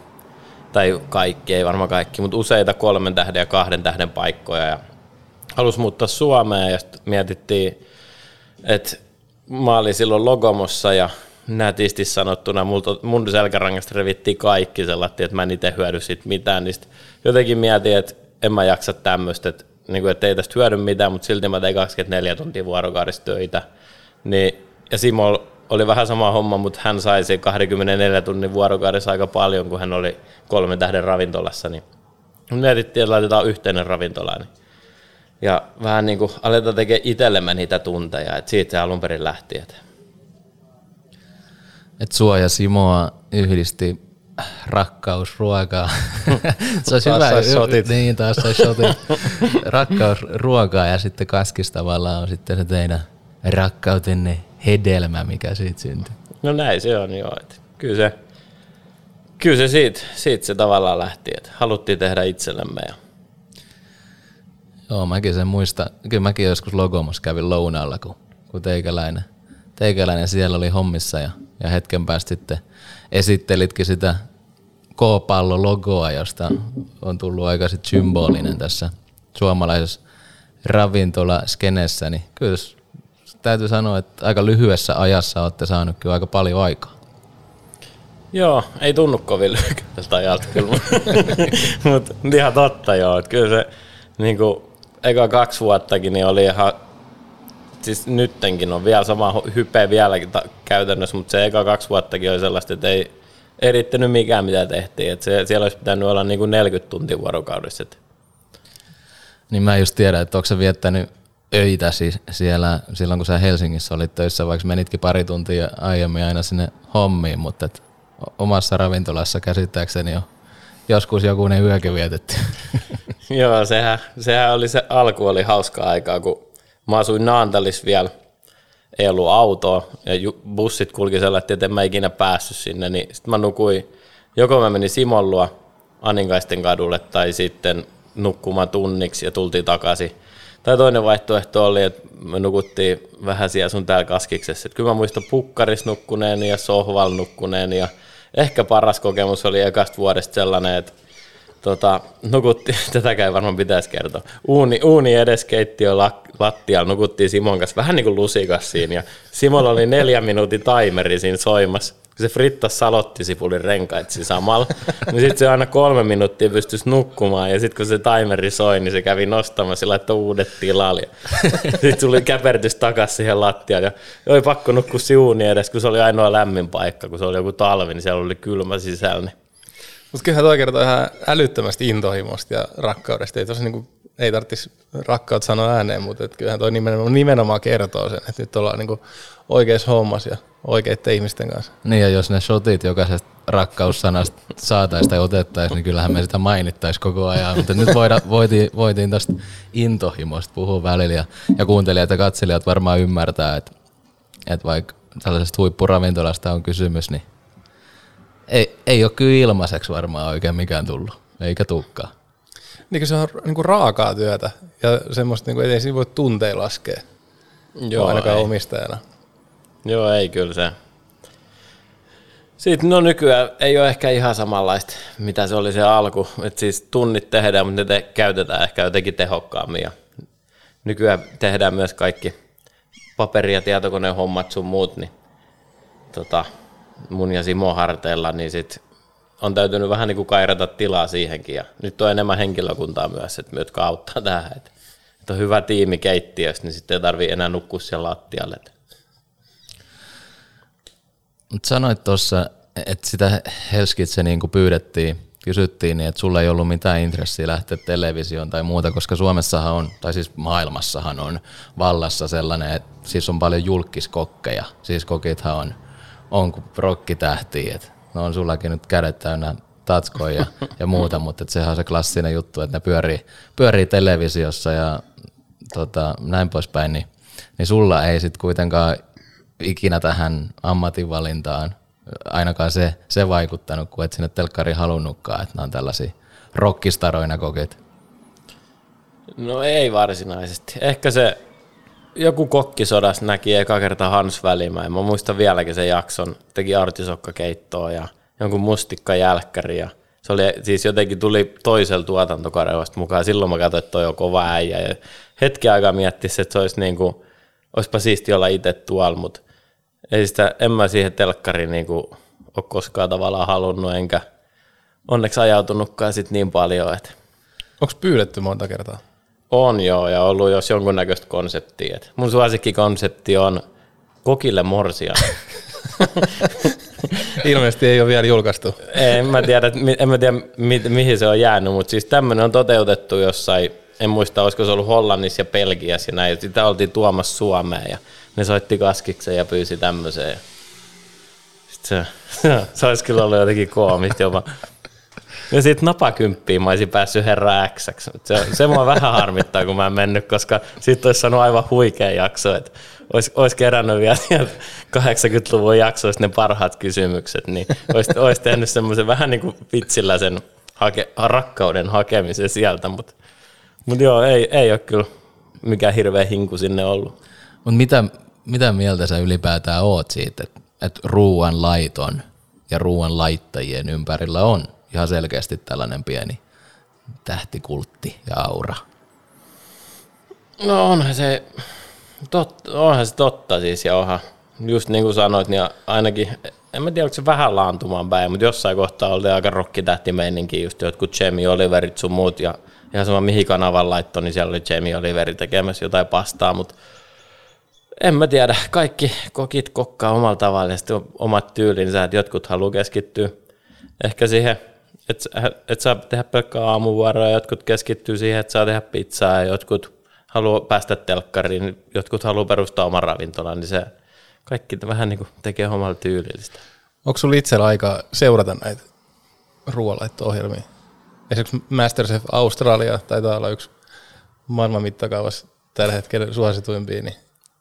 [SPEAKER 3] tai kaikki, ei varmaan kaikki, mutta useita kolmen tähden ja kahden tähden paikkoja. Ja halusi muuttaa Suomeen ja sitten mietittiin, että mä olin silloin Logomossa ja nätisti sanottuna, mun selkärangasta revittiin kaikki sellainen, että mä en itse hyödy siitä mitään, niin jotenkin mietin, että en mä jaksa tämmöistä, että, niin kuin, että ei tästä hyödy mitään, mutta silti mä tein 24 tuntia vuorokaudessa töitä. Niin, ja Simo oli vähän sama homma, mutta hän sai se 24 tunnin vuorokaudessa aika paljon, kun hän oli kolmen tähden ravintolassa. Niin mietittiin, että laitetaan yhteinen ravintola. Niin. Ja vähän niin kuin aletaan tekemään itsellemme niitä tunteja, että siitä se alun perin lähti. Että
[SPEAKER 2] että sua ja Simoa yhdisti rakkaus ruokaa.
[SPEAKER 4] se olisi hyvä. Sais shotit.
[SPEAKER 2] Niin, taas sai shotit. rakkaus ruokaa ja sitten kaskis tavallaan on sitten se teidän rakkautenne hedelmä, mikä siitä syntyy.
[SPEAKER 3] No näin se on joo. Että kyllä se, kyllä se siitä, siitä se tavallaan lähti, että haluttiin tehdä itsellemme. Ja...
[SPEAKER 2] Joo, mäkin sen muista. Kyllä mäkin joskus Logomos kävin lounaalla, kun, kun teikäläinen – teikäläinen siellä oli hommissa ja, ja hetken päästä sitten esittelitkin sitä K-pallo-logoa, josta on tullut aika sit symbolinen tässä suomalaisessa ravintola-skenessä, niin kyllä täytyy sanoa, että aika lyhyessä ajassa olette saanut kyllä aika paljon aikaa.
[SPEAKER 3] Joo, ei tunnu kovin lyhyeltä ajalta kyllä, mutta ihan totta joo, että kyllä se niin kuin, eka kaksi vuottakin niin oli ihan, siis nyttenkin on vielä sama hype vieläkin ta- käytännössä, mutta se eka kaksi vuottakin oli sellaista, että ei, ei riittänyt mikään mitä tehtiin, että se, siellä olisi pitänyt olla niin kuin 40 tuntia vuorokaudessa.
[SPEAKER 2] Niin mä just tiedän, että onko sä viettänyt öitä siis siellä silloin, kun sä Helsingissä olit töissä, vaikka menitkin pari tuntia aiemmin aina sinne hommiin, mutta et omassa ravintolassa käsittääkseni on joskus joku ne yökin vietetty.
[SPEAKER 3] Joo, sehän, sehän oli se alku oli hauska aikaa, kun mä asuin Naantalis vielä, ei ollut autoa. Ja bussit kulki sellainen, että en mä ikinä päässyt sinne, niin sitten mä nukuin, joko mä menin Simon luo Aninkaisten kadulle tai sitten nukkumaan tunniksi ja tultiin takaisin. Tai toinen vaihtoehto oli, että me nukuttiin vähän siellä sun täällä kaskiksessa. Että kyllä mä muistan pukkaris nukkuneen ja sohval nukkuneen. Ja ehkä paras kokemus oli ekasta vuodesta sellainen, että tota, nukuttiin, tätäkään varmaan pitäisi kertoa, uuni, uuni edes keittiö lattialla, nukuttiin Simon kanssa vähän niin kuin lusikas siinä, ja Simolla oli neljä minuutin timeri siinä soimassa, kun se frittas salottisipulin renkaat samalla, niin sitten se aina kolme minuuttia pystyisi nukkumaan, ja sitten kun se timeri soi, niin se kävi nostamassa ja laittoi uudet tilalle. Sitten tuli käpertys takaisin siihen lattiaan, ja oli pakko nukkua siuuni edes, kun se oli ainoa lämmin paikka, kun se oli joku talvi, niin siellä oli kylmä sisällä. Niin
[SPEAKER 4] mutta kyllähän toi kertoo ihan älyttömästi intohimosta ja rakkaudesta. Ei, tosi niinku, ei tarvitsisi rakkautta sanoa ääneen, mutta et kyllähän toi nimenomaan, nimenomaan kertoo sen, että nyt ollaan niinku oikeassa hommassa ja oikeiden ihmisten kanssa.
[SPEAKER 2] Niin ja jos ne shotit jokaisesta rakkaussanasta saataisiin tai otettaisiin, niin kyllähän me sitä mainittaisiin koko ajan. Mutta nyt voida, voitiin, voitiin tästä intohimosta puhua välillä ja, ja kuuntelijat ja katselijat varmaan ymmärtää, että, että vaikka tällaisesta huippuravintolasta on kysymys, niin ei, ei ole kyllä ilmaiseksi varmaan oikein mikään tullut, eikä tukkaa.
[SPEAKER 4] Niin se on niin kuin raakaa työtä ja semmoista, niin kuin, ei siinä voi tunteja laskea, Joo, ainakaan ei. omistajana.
[SPEAKER 3] Joo, ei kyllä se. Sitten no nykyään ei ole ehkä ihan samanlaista, mitä se oli se alku. että siis tunnit tehdään, mutta ne te- käytetään ehkä jotenkin tehokkaammin. Ja nykyään tehdään myös kaikki paperi- ja tietokoneen hommat sun muut, niin tota, mun ja Simo harteilla, niin sit on täytynyt vähän niin kuin kairata tilaa siihenkin. Ja nyt on enemmän henkilökuntaa myös, että jotka auttaa tähän. Että, on hyvä tiimi keittiössä, niin sitten ei tarvitse enää nukkua siellä lattialle.
[SPEAKER 2] Sanoit tuossa, että sitä Helskitse niin kuin pyydettiin, kysyttiin, niin että sulla ei ollut mitään intressiä lähteä televisioon tai muuta, koska Suomessahan on, tai siis maailmassahan on vallassa sellainen, että siis on paljon julkiskokkeja. Siis kokithan on on kuin rokkitähti, no on sullakin nyt kädet täynnä tatskoja ja, ja muuta, mutta et sehän on se klassinen juttu, että ne pyörii, pyörii televisiossa ja tota, näin poispäin, niin, niin sulla ei sitten kuitenkaan ikinä tähän ammatinvalintaan ainakaan se, se vaikuttanut, kun et sinne telkkari halunnutkaan, että nämä on tällaisia rokkistaroina kokit.
[SPEAKER 3] No ei varsinaisesti. Ehkä se joku kokkisodas näki eka kerta Hans Välimäen. Mä muistan vieläkin sen jakson. Teki artisokkakeittoa ja jonkun mustikkajälkkäri. Ja se oli, siis jotenkin tuli toisella tuotantokarevasta mukaan. Silloin mä katsoin, että toi on kova äijä. Ja hetki aikaa miettisi, että se olisi niin kuin, olisipa siisti olla itse tuolla, mutta ei sitä, en mä siihen telkkariin niin kuin, ole koskaan tavallaan halunnut, enkä onneksi ajautunutkaan sit niin paljon. Että...
[SPEAKER 4] Onko pyydetty monta kertaa?
[SPEAKER 3] On joo, ja ollut jos jonkunnäköistä konseptia. Et mun suosikkikonsepti on kokille morsia.
[SPEAKER 4] Ilmeisesti ei ole vielä julkaistu.
[SPEAKER 3] en mä tiedä, en mä tiedä mi- mihin se on jäänyt, mutta siis tämmöinen on toteutettu jossain, en muista olisiko se ollut Hollannissa ja Belgiassa ja näin. Sitä oltiin tuomassa Suomeen ja ne soitti kaskiksen ja pyysi tämmöiseen. Sitten se, se olisi kyllä ollut jotenkin koomista jopa. Ja sitten napakymppiin mä olisin päässyt herra X. Se, se mua vähän harmittaa, kun mä en mennyt, koska sitten olisi saanut aivan huikea jakso, että olisi, olisi kerännyt vielä 80-luvun jaksoista ne parhaat kysymykset, niin olisi, olisi tehnyt semmoisen vähän niin kuin vitsillä sen hake, rakkauden hakemisen sieltä, mutta, mutta joo, ei, ei ole kyllä mikään hirveä hinku sinne ollut.
[SPEAKER 2] Mutta mitä, mitä mieltä sä ylipäätään oot siitä, että, että ruoan laiton ja ruoan laittajien ympärillä on ihan selkeästi tällainen pieni tähtikultti ja aura?
[SPEAKER 3] No onhan se, totta, onhan se totta siis ja onhan, just niin kuin sanoit, niin ainakin, en mä tiedä onko se vähän laantumaan päin, mutta jossain kohtaa oli aika rokkitähtimeininki, just jotkut Jamie Oliverit sun muut ja ihan sama mihin kanavan laitto, niin siellä oli Jamie Oliveri tekemässä jotain pastaa, mutta en mä tiedä, kaikki kokit kokkaa omalla tavalla ja sitten omat tyylinsä, että jotkut haluaa keskittyä ehkä siihen, että et saa tehdä pelkkää aamuvuoroa, jotkut keskittyy siihen, että saa tehdä pizzaa ja jotkut haluaa päästä telkkariin, jotkut haluaa perustaa oman ravintolan, niin se kaikki vähän niin kuin tekee omalla tyylillistä.
[SPEAKER 4] Onko sinulla itsellä aika seurata näitä ruoanlaitto-ohjelmia? Esimerkiksi Masterchef Australia taitaa olla yksi maailman mittakaavassa tällä hetkellä suosituimpia. Niin.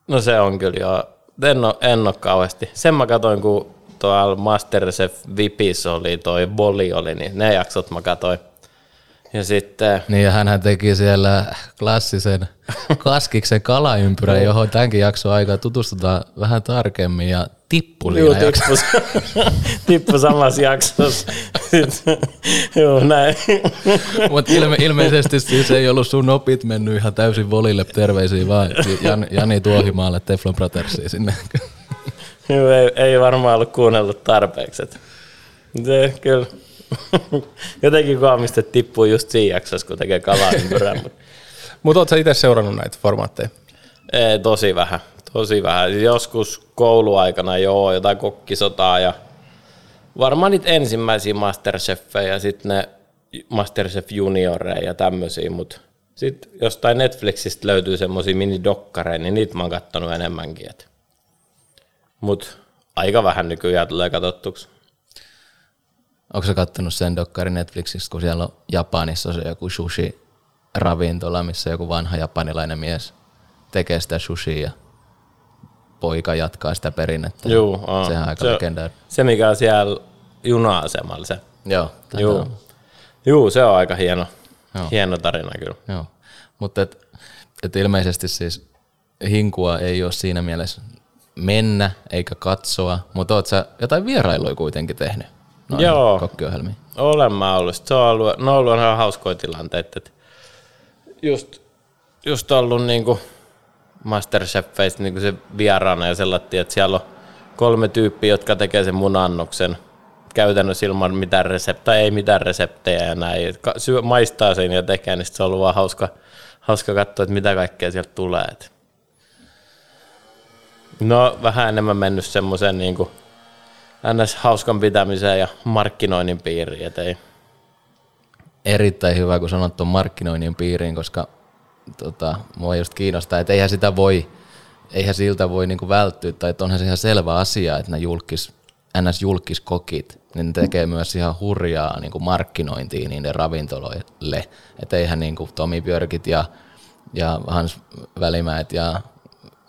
[SPEAKER 3] No se on kyllä joo. En ole, en ole kauheasti. Sen mä katsoin, kun tuolla Masterchef Vipis oli, toi Boli oli, niin ne jaksot mä katsoin. Ja sitten...
[SPEAKER 2] Niin ja hän teki siellä klassisen kaskiksen kalaympyrän, johon tämänkin jakson aikaa tutustutaan vähän tarkemmin ja tippuli.
[SPEAKER 3] Joo, tippu, tippu samassa jaksossa. Joo, näin.
[SPEAKER 2] Mutta ilme, ilmeisesti siis ei ollut sun opit mennyt ihan täysin volille terveisiä, vaan Jan, Jani Tuohimaalle Teflon Brothersiin sinne.
[SPEAKER 3] Joo, ei, ei varmaan ollut kuunnellut tarpeeksi. Se kyllä Jotenkin koomista tippuu just siinä jaksossa, kun tekee kalaa ympyrää. Mutta
[SPEAKER 4] Mut ootko itse seurannut näitä formaatteja?
[SPEAKER 3] Ei, tosi vähän. Tosi vähän. Joskus kouluaikana joo, jotain kokkisotaa ja varmaan niitä ensimmäisiä Masterchefejä ja sitten ne Masterchef Junioreja ja tämmöisiä, mutta sitten jostain Netflixistä löytyy semmoisia minidokkareja, niin niitä mä oon kattonut enemmänkin. Mutta aika vähän nykyään tulee katsottuksi.
[SPEAKER 2] Onko sä kattonut sen dokkarin Netflixistä, kun siellä on Japanissa se joku sushi-ravintola, missä joku vanha japanilainen mies tekee sitä sushia ja poika jatkaa sitä perinnettä.
[SPEAKER 3] Joo,
[SPEAKER 2] Sehän on aika
[SPEAKER 3] se,
[SPEAKER 2] legendaari.
[SPEAKER 3] Se, mikä on siellä juna-asemalla se.
[SPEAKER 2] Joo,
[SPEAKER 3] Joo. Joo, se on aika hieno,
[SPEAKER 2] Joo.
[SPEAKER 3] hieno tarina kyllä.
[SPEAKER 2] Joo. Mutta et, et ilmeisesti siis hinkua ei ole siinä mielessä mennä eikä katsoa, mutta oot sä jotain vierailuja kuitenkin tehnyt noihin
[SPEAKER 3] Joo.
[SPEAKER 2] kokkiohjelmiin?
[SPEAKER 3] Olen mä ollut. Se on ollut, ne on ollut ihan hauskoja tilanteita. että Just, just ollut niinku Masterchefeistä niinku se vieraana ja sellainen, että siellä on kolme tyyppiä, jotka tekee sen mun annoksen käytännössä ilman mitään reseptejä, ei mitään reseptejä ja näin. Ka- Syö, maistaa sen ja tekee, niin se on ollut vaan hauska, hauska katsoa, että mitä kaikkea sieltä tulee. Et. No vähän enemmän mennyt semmoisen niin kuin ns. hauskan pitämiseen ja markkinoinnin piiriin, et ei.
[SPEAKER 2] Erittäin hyvä, kun sanot tuon markkinoinnin piiriin, koska tota, mua just kiinnostaa, että eihän sitä voi, eihän siltä voi niinku välttyä, tai että onhan se ihan selvä asia, että nämä julkis, NS-julkiskokit, niin ne tekee myös ihan hurjaa niin kuin markkinointia niiden ravintoloille. Että eihän niin kuin Tomi Björkit ja, ja Hans Välimäet ja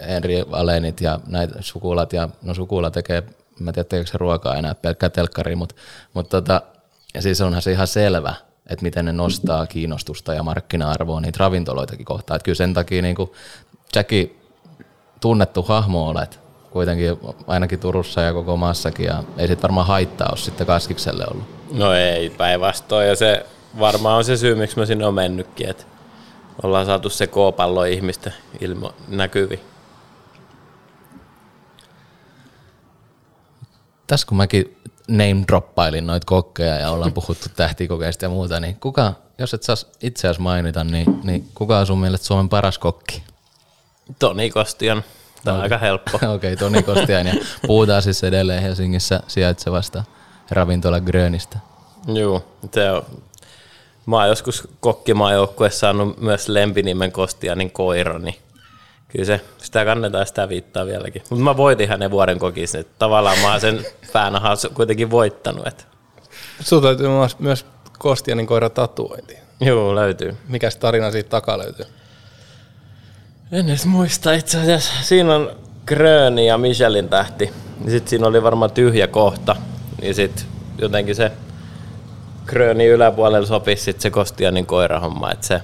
[SPEAKER 2] Henri Alenit ja näitä sukulat, ja no sukula tekee, mä tiedä tekeekö se ruokaa enää pelkkää telkkariin, mutta, mutta tota, ja siis onhan se ihan selvä, että miten ne nostaa kiinnostusta ja markkina-arvoa niitä ravintoloitakin kohtaan. Että kyllä sen takia niin Jackie tunnettu hahmo olet kuitenkin ainakin Turussa ja koko maassakin ja ei sit varmaan haittaa ole sitten Kaskikselle ollut.
[SPEAKER 3] No ei, päinvastoin. Ja se varmaan on se syy, miksi mä sinne on mennytkin, että ollaan saatu se K-pallo ihmisten ilmo näkyviin.
[SPEAKER 2] Tässä kun mäkin name droppailin noita kokkeja ja ollaan puhuttu tähtikokeista ja muuta, niin kuka, jos et saa itseäsi mainita, niin, niin kuka on sun mielestä Suomen paras kokki?
[SPEAKER 3] Toni Kostian. Tämä on aika helppo.
[SPEAKER 2] Okei, okay, Toni Kostian ja puhutaan siis edelleen Helsingissä sijaitsevasta ravintola Grönistä.
[SPEAKER 3] Joo, se on. Mä oon joskus kokkimaajoukkueessa saanut myös lempinimen Kostianin koira, niin kyllä se, sitä kannetaan sitä viittaa vieläkin. Mutta mä voitin hänen vuoden kokissa, että tavallaan mä oon sen fäänahan kuitenkin voittanut. Että.
[SPEAKER 4] Sulla täytyy myös- Kostianin koira tatuointi.
[SPEAKER 3] Joo, löytyy.
[SPEAKER 4] Mikäs tarina siitä takaa löytyy?
[SPEAKER 3] En edes muista itse asiassa. Siinä on Gröni ja Michelin tähti. Niin sit siinä oli varmaan tyhjä kohta. Niin sit jotenkin se Gröni yläpuolella sopisi sit se Kostianin koirahomma. Että se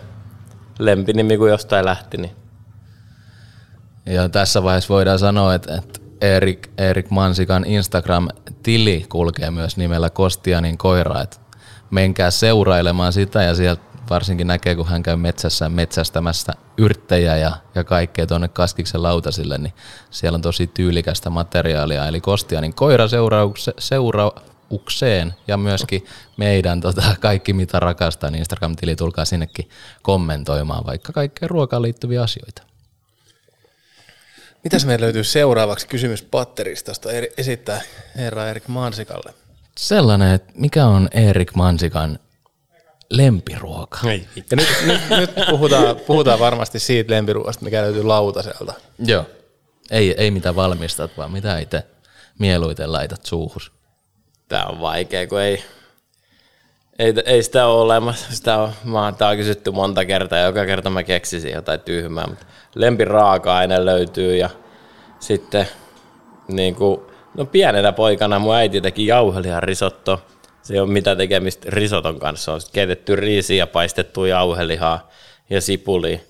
[SPEAKER 3] lempinimi kun jostain lähti, niin
[SPEAKER 2] Ja tässä vaiheessa voidaan sanoa, että, että Erik, Erik Mansikan Instagram-tili kulkee myös nimellä Kostianin koira. Että menkää seurailemaan sitä ja sieltä varsinkin näkee, kun hän käy metsässä metsästämässä yrttejä ja, ja kaikkea tuonne kaskiksen lautasille, niin siellä on tosi tyylikästä materiaalia. Eli Kostianin koira seuraukse, seuraukseen ja myöskin meidän tota, kaikki mitä rakastaa, niin Instagram-tili tulkaa sinnekin kommentoimaan vaikka kaikkeen ruokaan liittyviä asioita.
[SPEAKER 4] Mitäs meillä löytyy seuraavaksi kysymys patterista, josta eri- esittää herra Erik Mansikalle?
[SPEAKER 2] Sellainen, että mikä on Erik Mansikan lempiruoka?
[SPEAKER 3] Ei.
[SPEAKER 4] Ja nyt, nyt, nyt puhutaan, puhutaan varmasti siitä lempiruoasta, mikä löytyy lautaselta.
[SPEAKER 2] Joo. Ei, ei mitä valmistat, vaan mitä itse mieluiten laitat suuhus.
[SPEAKER 3] Tää on vaikea, kun ei, ei, ei sitä ole olemassa. Sitä on, mä, tää on kysytty monta kertaa ja joka kerta mä keksisin jotain tyhmää. Mutta lempiraaka-aine löytyy ja sitten niin kuin, no pienenä poikana mun äiti teki jauhelihan risotto. Se ei ole tekemistä risoton kanssa. On keitetty riisiä ja paistettu jauhelihaa ja sipuli.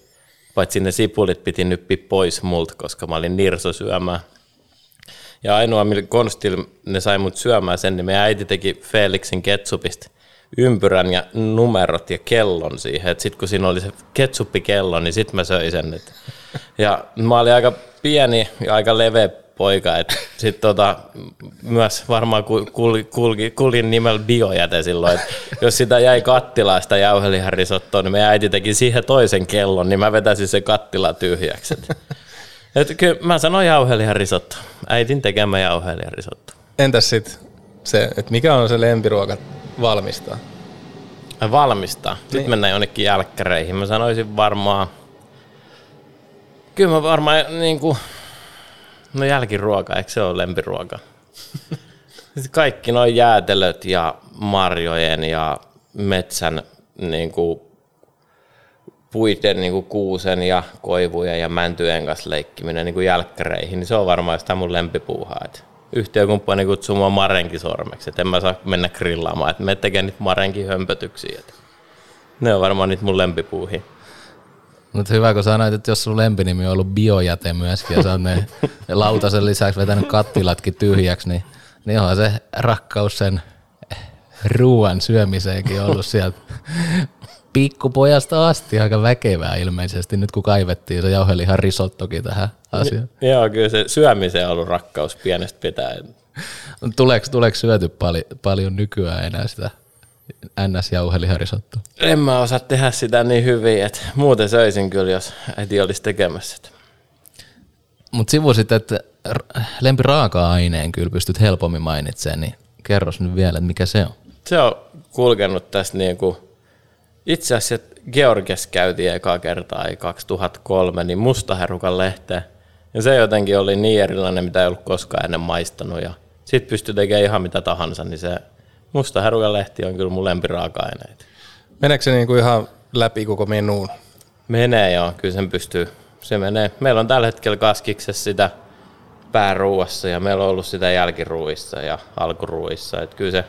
[SPEAKER 3] Paitsi ne sipulit piti nyppi pois multa, koska mä olin nirso syömään. Ja ainoa millä konstilla ne sai mut syömään sen, niin meidän äiti teki Felixin ketsupista ympyrän ja numerot ja kellon siihen. Sitten kun siinä oli se ketsuppikello, niin sitten mä söin sen. Et. Ja mä olin aika pieni ja aika leveä poika, että sitten tota, myös varmaan ku- kulki, kulki, kuljin nimellä biojäte silloin, että jos sitä jäi kattilaan sitä jauheliharisottoa, niin meidän äiti teki siihen toisen kellon, niin mä vetäisin se kattila tyhjäksi. Et, et kyllä mä sanoin jauheliharisotto, äitin tekemä jauheliharisotto.
[SPEAKER 4] Entäs sitten se, että mikä on se lempiruoka valmistaa?
[SPEAKER 3] Valmistaa. Sitten niin. mennään jonnekin jälkkäreihin. Mä sanoisin varmaan, kyllä mä varmaan niin kuin, no jälkiruoka, eikö se ole lempiruoka? Kaikki nuo jäätelöt ja marjojen ja metsän niin kuin, puiden niin kuin kuusen ja koivujen ja mäntyjen kanssa leikkiminen niin kuin jälkkäreihin, niin se on varmaan sitä mun lempipuuhaa. Et yhtiökumppani kutsuu mua Marenkin sormeksi, että en mä saa mennä grillaamaan, että me tekee niitä Marenkin hömpötyksiä. Ne on varmaan niitä mun lempipuuhi.
[SPEAKER 2] Mutta hyvä, kun sanoit, että jos sun lempinimi on ollut biojäte myöskin ja sä oot ne lautasen lisäksi vetänyt kattilatkin tyhjäksi, niin, niin onhan se rakkaus sen ruoan syömiseenkin ollut sieltä pikkupojasta asti aika väkevää ilmeisesti, nyt kun kaivettiin se jauhelihan risottokin tähän asiaan.
[SPEAKER 3] Joo, kyllä se syömiseen on ollut rakkaus pienestä pitäen.
[SPEAKER 2] Tuleeko, tuleeko syöty pali, paljon nykyään enää sitä NS-jauheliharisottoa?
[SPEAKER 3] En mä osaa tehdä sitä niin hyvin, että muuten söisin kyllä, jos äiti olisi tekemässä sitä.
[SPEAKER 2] Mutta sivusit, että lempiraaka-aineen kyllä pystyt helpommin mainitsemaan, niin kerros nyt vielä, että mikä se on.
[SPEAKER 3] Se on kulkenut tästä niinku, itse asiassa Georgiassa käytiin ekaa kertaa ei 2003, niin mustaherukan lehteen. Ja se jotenkin oli niin erilainen, mitä ei ollut koskaan ennen maistanut. Ja sit pystyi tekemään ihan mitä tahansa, niin se mustaherukan lehti on kyllä mun lempiraaka-aineita.
[SPEAKER 4] Meneekö se niinku ihan läpi koko menuun?
[SPEAKER 3] Menee joo, kyllä sen pystyy. Se menee. Meillä on tällä hetkellä kaskiksessa sitä pääruuassa ja meillä on ollut sitä jälkiruuissa ja alkuruuissa. Että kyllä se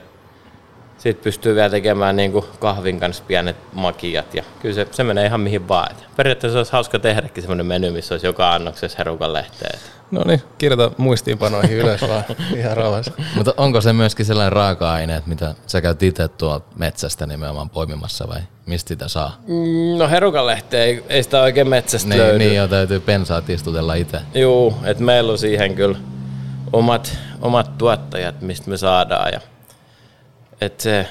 [SPEAKER 3] sitten pystyy vielä tekemään niin kuin kahvin kanssa pienet makiat ja kyllä se, se menee ihan mihin vaan. Et periaatteessa olisi hauska tehdäkin semmoinen meny, missä olisi joka annoksessa herukan lehteen.
[SPEAKER 4] No niin, kirjoita muistiinpanoihin ylös vaan ihan rauhassa.
[SPEAKER 2] Mutta onko se myöskin sellainen raaka-aine, että mitä sä käyt itse tuolta metsästä nimenomaan poimimassa vai mistä sitä saa?
[SPEAKER 3] Mm, No herukan lehteen ei, ei sitä oikein metsästä
[SPEAKER 2] Niin,
[SPEAKER 3] löydy.
[SPEAKER 2] niin jo täytyy pensaat istutella itse.
[SPEAKER 3] Juu, että meillä on siihen kyllä omat, omat tuottajat, mistä me saadaan. Ja, et se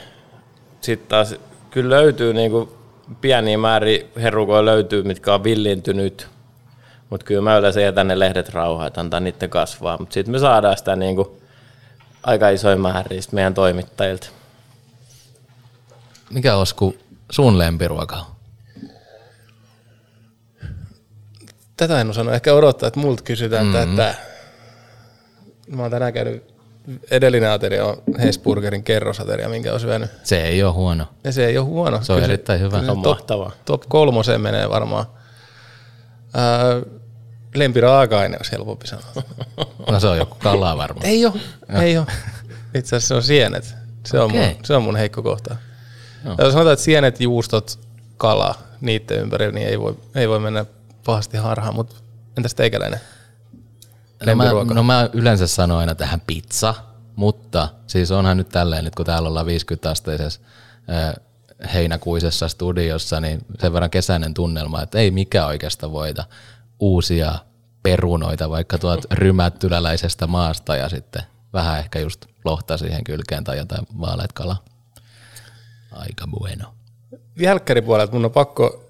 [SPEAKER 3] sitten taas kyllä löytyy niinku pieniä määriä herukoja löytyy, mitkä on villintynyt. Mutta kyllä mä yleensä jätän ne lehdet rauhaan, että antaa niiden kasvaa. Mutta sitten me saadaan sitä niinku aika isoja määriä sit meidän toimittajilta.
[SPEAKER 2] Mikä Osku sun lempiruoka on?
[SPEAKER 4] Tätä en osannut ehkä odottaa, että multa kysytään mm-hmm. tätä. Mä oon tänään käynyt, edellinen ateria on Hesburgerin kerrosateria, minkä on syönyt.
[SPEAKER 2] Se ei ole huono.
[SPEAKER 4] Ja se ei ole huono.
[SPEAKER 2] Se on
[SPEAKER 4] Kyllä
[SPEAKER 2] erittäin hyvä.
[SPEAKER 3] Se on
[SPEAKER 4] top,
[SPEAKER 3] mahtavaa.
[SPEAKER 4] top kolmoseen menee varmaan. Ää, lempiraaka-aine olisi helpompi sanoa.
[SPEAKER 2] No se on joku kala varmaan.
[SPEAKER 4] ei ole, ei ole. Itse asiassa se on sienet. Se on,
[SPEAKER 2] Okei.
[SPEAKER 4] mun, se on mun heikko kohta. Jos sanotaan, että sienet, juustot, kala, niiden ympärillä, niin ei voi, ei voi mennä pahasti harhaan, mutta Entäs teikäläinen?
[SPEAKER 2] No mä, no mä yleensä sanon aina tähän pizza, mutta siis onhan nyt tälleen, nyt kun täällä ollaan 50-asteisessa äh, heinäkuisessa studiossa, niin sen verran kesäinen tunnelma, että ei mikä oikeastaan voita uusia perunoita vaikka tuolta rymättyläläisestä maasta ja sitten vähän ehkä just lohta siihen kylkeen tai jotain vaaleat kalaa. Aika bueno.
[SPEAKER 4] Jälkkäripuolelta mun on pakko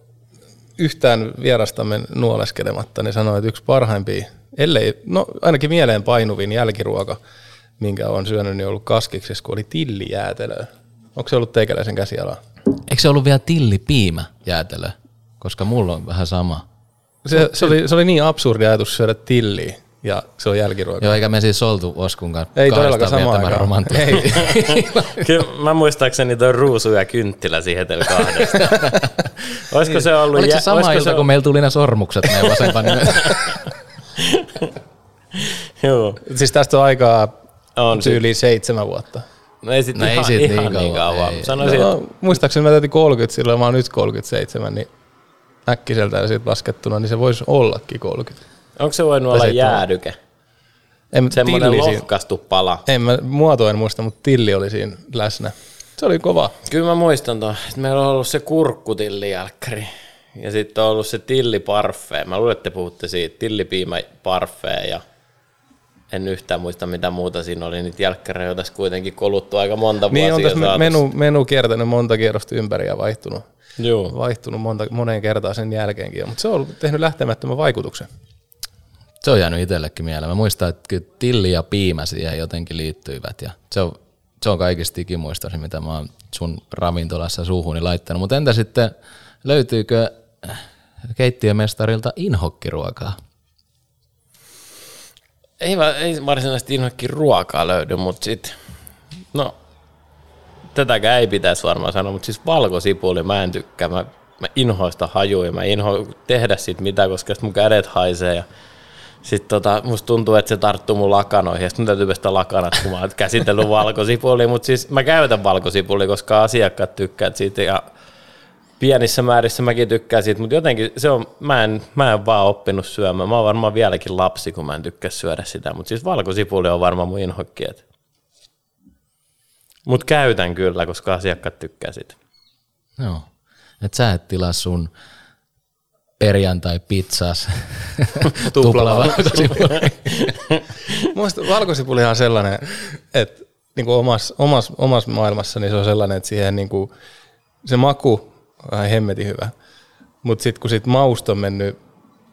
[SPEAKER 4] yhtään vierastamme nuoleskelematta, niin sanoa, että yksi parhaimpia, ellei, no ainakin mieleen painuvin jälkiruoka, minkä on syönyt, niin on ollut kaskiksessa, kun oli tillijäätelöä. Onko se ollut teikäläisen käsialaa?
[SPEAKER 2] Eikö se ollut vielä tillipiimä jäätelö? Koska mulla on vähän sama.
[SPEAKER 4] Se, se, oli, se oli niin absurdi ajatus syödä tilliä, ja se on jälkiruoka.
[SPEAKER 2] Joo, eikä me siis oltu Oskun kanssa
[SPEAKER 4] Ei todellakaan samaan
[SPEAKER 2] viettämään
[SPEAKER 4] aikaan. Ei.
[SPEAKER 3] Kyllä mä muistaakseni toi ruusu ja kynttilä siihen teillä kahdesta. olisiko se ollut...
[SPEAKER 2] Oliko se
[SPEAKER 3] jä-
[SPEAKER 2] sama
[SPEAKER 3] olisiko
[SPEAKER 2] ilta,
[SPEAKER 3] se-
[SPEAKER 2] kun meillä tuli ne sormukset meidän vasempaan?
[SPEAKER 3] Joo.
[SPEAKER 4] siis tästä on aikaa
[SPEAKER 3] On se.
[SPEAKER 4] tyyliin seitsemän vuotta.
[SPEAKER 3] No ei sit
[SPEAKER 2] No ei
[SPEAKER 3] ihan,
[SPEAKER 2] sit
[SPEAKER 3] ihan
[SPEAKER 2] niin
[SPEAKER 3] niin
[SPEAKER 2] kauan,
[SPEAKER 3] kauan.
[SPEAKER 2] ei.
[SPEAKER 3] Sanoisin,
[SPEAKER 4] No, muistaakseni mä täytin 30 silloin, mä oon nyt 37, niin äkkiseltä ja siitä laskettuna, niin se voisi ollakin 30.
[SPEAKER 3] onko se voinut olla jäädyke?
[SPEAKER 4] En,
[SPEAKER 3] Semmoinen lohkastu pala.
[SPEAKER 4] En mä muotoa en muista, mutta tilli oli siinä läsnä. Se oli kova.
[SPEAKER 3] Kyllä mä muistan tuon, että meillä on ollut se kurkkutillijälkkäri. Ja sitten on ollut se tilliparfee. Mä luulen, että te puhutte siitä. Tillipiimä parfee ja en yhtään muista mitä muuta siinä oli. Niitä jälkkäreitä on tässä kuitenkin koluttu aika monta
[SPEAKER 4] Niin on tässä menu, menu kiertänyt monta kierrosta ympäri ja vaihtunut,
[SPEAKER 3] Joo.
[SPEAKER 4] vaihtunut monta, moneen kertaan sen jälkeenkin. Mutta se on ollut tehnyt lähtemättömän vaikutuksen.
[SPEAKER 2] Se on jäänyt itsellekin mieleen. Mä muistan, että kyllä tilli ja piimä siihen jotenkin liittyivät. Ja se on, se on kaikista ikimuistoisin, mitä mä oon sun ravintolassa suuhuni laittanut. Mutta entä sitten, löytyykö keittiömestarilta inhokkiruokaa?
[SPEAKER 3] Ei, ei varsinaisesti inhokin ruokaa löydy, mutta sitten, no, tätäkään ei pitäisi varmaan sanoa, mutta siis valkosipuli mä en tykkää. Mä, mä inhoista hajuja, mä inho tehdä siitä mitä, koska sit mun kädet haisee ja sitten tota, musta tuntuu, että se tarttuu mun lakanoihin ja sitten mun täytyy pestä lakanat, kun mä oon käsitellyt valkosipulia, mutta siis mä käytän valkosipulia, koska asiakkaat tykkäävät siitä ja pienissä määrissä mäkin tykkään siitä, mutta jotenkin se on, mä en, mä en vaan oppinut syömään. Mä oon varmaan vieläkin lapsi, kun mä en tykkää syödä sitä, mutta siis valkosipuli on varmaan mun inhokki. Mutta käytän kyllä, koska asiakkaat tykkää siitä.
[SPEAKER 2] Joo. Et sä et tilaa sun perjantai-pizzas tupla valkosipuli.
[SPEAKER 4] Mielestä valkosipulihan on sellainen, että niin kuin omassa, omassa, omassa maailmassa niin se on sellainen, että siihen niin kuin, se maku on ihan hemmetin hyvä. Mutta sitten kun sit mausta on mennyt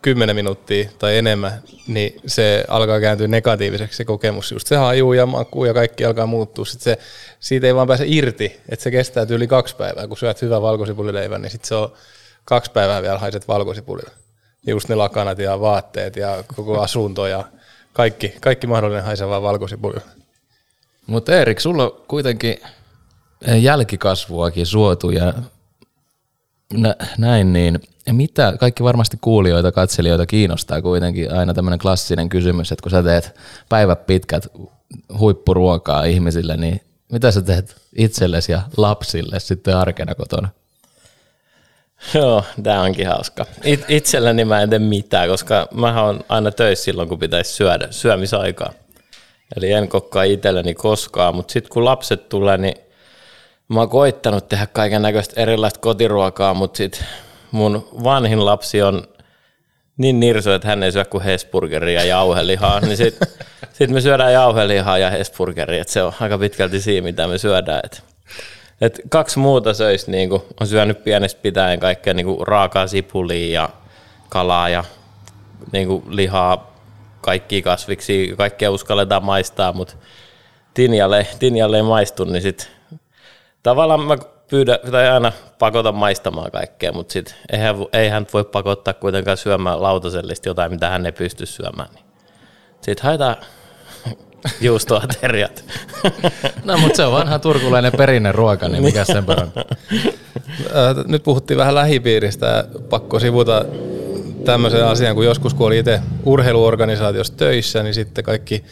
[SPEAKER 4] 10 minuuttia tai enemmän, niin se alkaa kääntyä negatiiviseksi se kokemus. Just se haju ja maku ja kaikki alkaa muuttua. Sit se, siitä ei vaan pääse irti, että se kestää yli kaksi päivää. Kun syöt hyvän valkosipulileivän, niin sitten se on kaksi päivää vielä haiset valkosipulilla. Just ne lakanat ja vaatteet ja koko asunto ja kaikki, kaikki mahdollinen haisevaa valkosipulilla.
[SPEAKER 2] Mutta Erik, sulla on kuitenkin jälkikasvuakin suotu ja nä- näin, niin mitä, kaikki varmasti kuulijoita, katselijoita kiinnostaa kuitenkin aina tämmöinen klassinen kysymys, että kun sä teet päivät pitkät huippuruokaa ihmisille, niin mitä sä teet itsellesi ja lapsille sitten arkena kotona?
[SPEAKER 3] Joo, tää onkin hauska. It, itselläni mä en tee mitään, koska mä oon aina töissä silloin, kun pitäisi syödä, syömisaikaa. Eli en kokkaa itselleni koskaan, mutta sitten kun lapset tulee, niin mä oon koittanut tehdä kaiken näköistä erilaista kotiruokaa, mutta sitten mun vanhin lapsi on niin nirso, että hän ei syö kuin Hesburgeria ja jauhelihaa, niin sitten sit me syödään jauhelihaa ja Hesburgeria, että se on aika pitkälti siinä, mitä me syödään. Et, et kaksi muuta söistä niin on syönyt pienestä pitäen kaikkea niin raakaa sipulia ja kalaa ja niin lihaa, kaikkia kasviksi, kaikkea uskalletaan maistaa, mutta Tinjalle, Tinjalle ei maistu, niin sitten tavallaan mä pyydän, tai aina pakotan maistamaan kaikkea, mutta sit eihän, eihän voi pakottaa kuitenkaan syömään lautasellista jotain, mitä hän ei pysty syömään. Niin. Sitten haetaan juustoateriat.
[SPEAKER 2] No mutta se on vanha turkulainen perinne ruoka, niin mikä sen parempi.
[SPEAKER 4] Nyt puhuttiin vähän lähipiiristä ja pakko sivuta tämmöisen asian, kun joskus kun oli itse urheiluorganisaatiossa töissä, niin sitten kaikki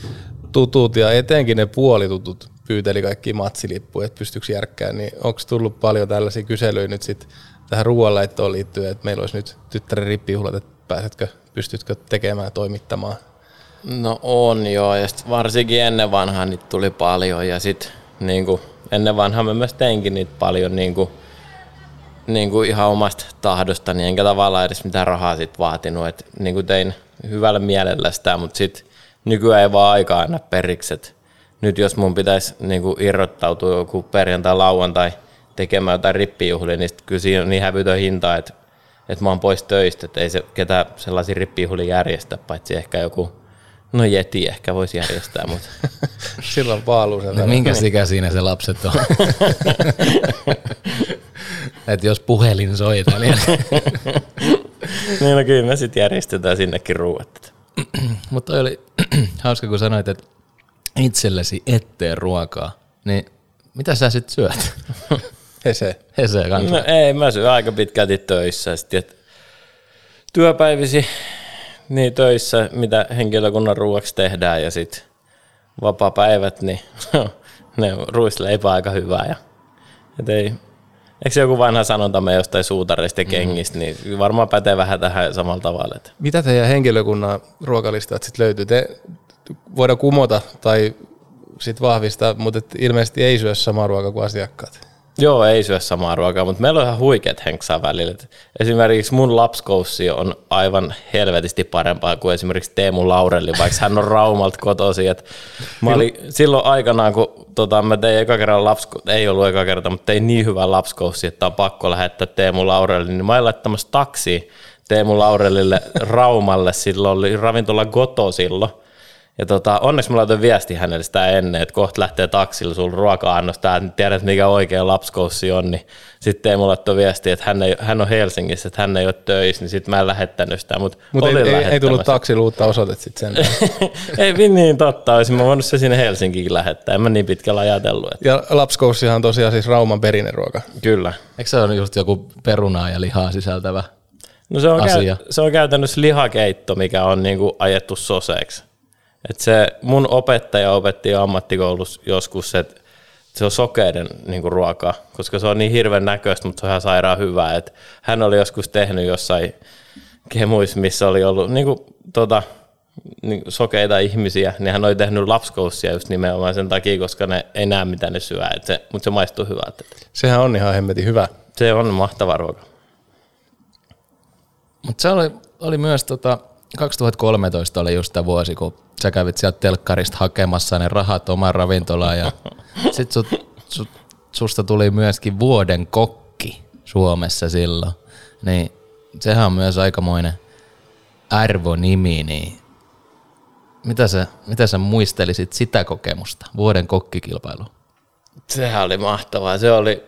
[SPEAKER 4] tutut ja etenkin ne puolitutut pyyteli kaikki matsilippuja, että pystyykö järkkään, niin onko tullut paljon tällaisia kyselyjä nyt sitten tähän ruoanlaittoon liittyen, että meillä olisi nyt tyttären rippijuhlat, että pääsetkö pystytkö tekemään ja toimittamaan?
[SPEAKER 3] No on joo, ja varsinkin ennen vanhaa niitä tuli paljon, ja sitten niin ennen vanhaa mä myös teinkin niitä paljon niin kuin, niin kuin ihan omasta tahdostani, niin enkä tavallaan edes mitään rahaa sit vaatinut, että niin kuin tein hyvällä mielellä sitä, mutta sitten nykyään ei vaan aika aina periksi, että nyt jos mun pitäisi niin kuin irrottautua joku perjantai, lauantai tekemään jotain rippijuhlia, niin kyllä siinä on niin hävytön hinta, että, että mä oon pois töistä, että ei se ketään sellaisia rippijuhlia järjestä, paitsi ehkä joku, no Jeti ehkä voisi järjestää, mutta
[SPEAKER 4] Silloin paaluu sen
[SPEAKER 2] No, minkä ikä siinä se lapset on? että jos puhelin soita, niin...
[SPEAKER 3] niin no kyllä me sitten järjestetään sinnekin ruuat.
[SPEAKER 2] Mutta oli hauska, kun sanoit, että itsellesi ettei ruokaa, niin mitä sä sitten syöt?
[SPEAKER 4] Hese.
[SPEAKER 2] Hese kanssa.
[SPEAKER 3] No ei, mä syön aika pitkälti töissä. Sitten, että työpäivisi niin töissä, mitä henkilökunnan ruuaksi tehdään ja sitten vapaa-päivät, niin ne ruisleipä aika hyvää. Ja, et ei, eikö joku vanha sanonta me jostain suutareista ja kengistä, niin varmaan pätee vähän tähän samalla tavalla. Että
[SPEAKER 4] Mitä teidän henkilökunnan ruokalistat sitten löytyy? Te voidaan kumota tai sit vahvistaa, mutta ilmeisesti ei syö samaa ruokaa kuin asiakkaat.
[SPEAKER 3] Joo, ei syö samaa ruokaa, mutta meillä on ihan huikeat henksaa välillä. Esimerkiksi mun lapskoussi on aivan helvetisti parempaa kuin esimerkiksi Teemu Laurelli, vaikka hän on Raumalta kotoisin. Et mä olin, silloin aikanaan, kun tota, mä tein eka kerran lapsko, ei ollut eka kerta, mutta tein niin hyvän lapskoussi, että on pakko lähettää Teemu Laurelli, niin mä olin laittamassa taksi Teemu Laurellille Raumalle, silloin oli ravintola Goto silloin. Ja tota, onneksi mä laitoin viesti hänelle sitä ennen, että kohta lähtee taksilla sulla ruoka-annosta, että tiedät mikä oikea lapskoussi on, niin sitten mulle laittoi viesti, että hän, ei, hän on Helsingissä, että hän ei ole töissä, niin sitten mä en lähettänyt sitä, mutta
[SPEAKER 4] Mutta ei,
[SPEAKER 3] olin
[SPEAKER 4] ei, ei, tullut taksilla uutta osoitetta sitten sen.
[SPEAKER 3] ei niin totta, olisin mä voinut se sinne Helsinkiin lähettää, en mä niin pitkällä ajatellut. Että.
[SPEAKER 4] Ja lapskoussihan on tosiaan siis Rauman perinneruoka.
[SPEAKER 3] Kyllä.
[SPEAKER 2] Eikö se ole just joku perunaa ja lihaa sisältävä?
[SPEAKER 3] No se on,
[SPEAKER 2] Asia.
[SPEAKER 3] käy, se on käytännössä lihakeitto, mikä on niinku ajettu soseeksi. Et se mun opettaja opetti ammattikoulussa joskus, että se on sokeiden niinku ruokaa, koska se on niin hirveän näköistä, mutta se on ihan sairaan hyvää. Et hän oli joskus tehnyt jossain kemuissa, missä oli ollut niinku, tota, niinku sokeita ihmisiä, niin hän oli tehnyt lapskoussia just nimenomaan sen takia, koska ne ei näe mitä ne syö, et se, mutta se maistuu hyvältä.
[SPEAKER 4] Sehän on ihan hemmetin hyvä.
[SPEAKER 3] Se on mahtava ruoka.
[SPEAKER 2] Mutta se oli, oli myös tota, 2013 oli just tämä vuosi, kun sä kävit sieltä telkkarista hakemassa ne rahat omaan ravintolaan ja sit sut, sut, susta tuli myöskin vuoden kokki Suomessa silloin. Niin sehän on myös aikamoinen arvonimi, niin mitä sä, mitä sä muistelisit sitä kokemusta, vuoden kokkikilpailu?
[SPEAKER 3] Sehän oli mahtavaa. Se oli,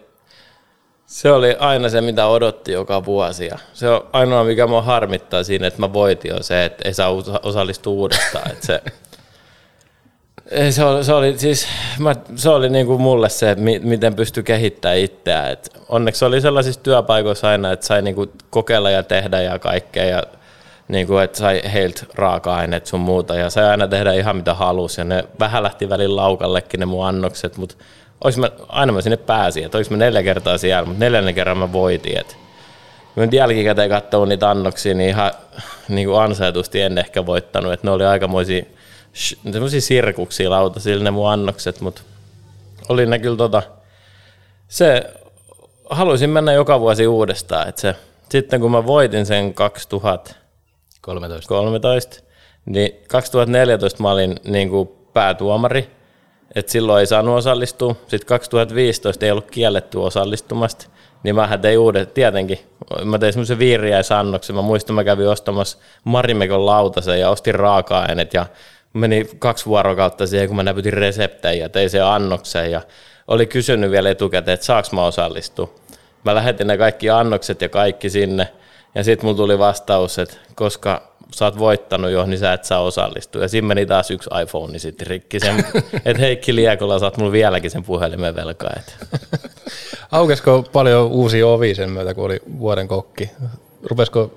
[SPEAKER 3] se oli aina se, mitä odotti joka vuosi. Ja se on ainoa, mikä mua harmittaa siinä, että mä voitin, on se, että ei saa osa- osallistua uudestaan. Että se, se, oli, se oli, siis, mä, se oli niin kuin mulle se, miten pystyi kehittämään itseään. Et onneksi oli sellaisissa työpaikoissa aina, että sai niin kuin kokeilla ja tehdä ja kaikkea. Ja niin kuin, että sai heiltä raaka-aineet sun muuta ja sai aina tehdä ihan mitä halusi ja ne vähän lähti välillä laukallekin ne mun annokset, mutta olis mä, aina mä sinne pääsin, että olis mä neljä kertaa siellä, mutta neljännen kerran mä voitin, että mä nyt jälkikäteen katsoin niitä annoksia, niin ihan niin kuin ansaitusti en ehkä voittanut, että ne oli aikamoisia semmoisia sirkuksia lautasilla ne mun annokset, mutta oli ne kyllä tota, se, haluaisin mennä joka vuosi uudestaan, että se, sitten kun mä voitin sen 2000,
[SPEAKER 2] 13.
[SPEAKER 3] 13, niin 2014 mä olin niin kuin päätuomari, että silloin ei saanut osallistua. Sitten 2015 ei ollut kielletty osallistumasta, niin mä tein uudet, tietenkin, mä tein semmoisen viiriäisannoksen. Mä muistan, mä kävin ostamassa Marimekon lautasen ja ostin raaka-aineet ja meni kaksi vuorokautta siihen, kun mä näpytin reseptejä ja tein sen annoksen ja oli kysynyt vielä etukäteen, että saaks mä osallistua. Mä lähetin ne kaikki annokset ja kaikki sinne ja sitten mulla tuli vastaus, että koska sä oot voittanut jo, niin sä et saa osallistua. Ja siinä meni taas yksi iPhone niin sitten rikki sen, että Heikki Liekola, sä oot mulla vieläkin sen puhelimen velkaa. Et.
[SPEAKER 4] Aukesko paljon uusia ovi sen myötä, kun oli vuoden kokki? Rupesko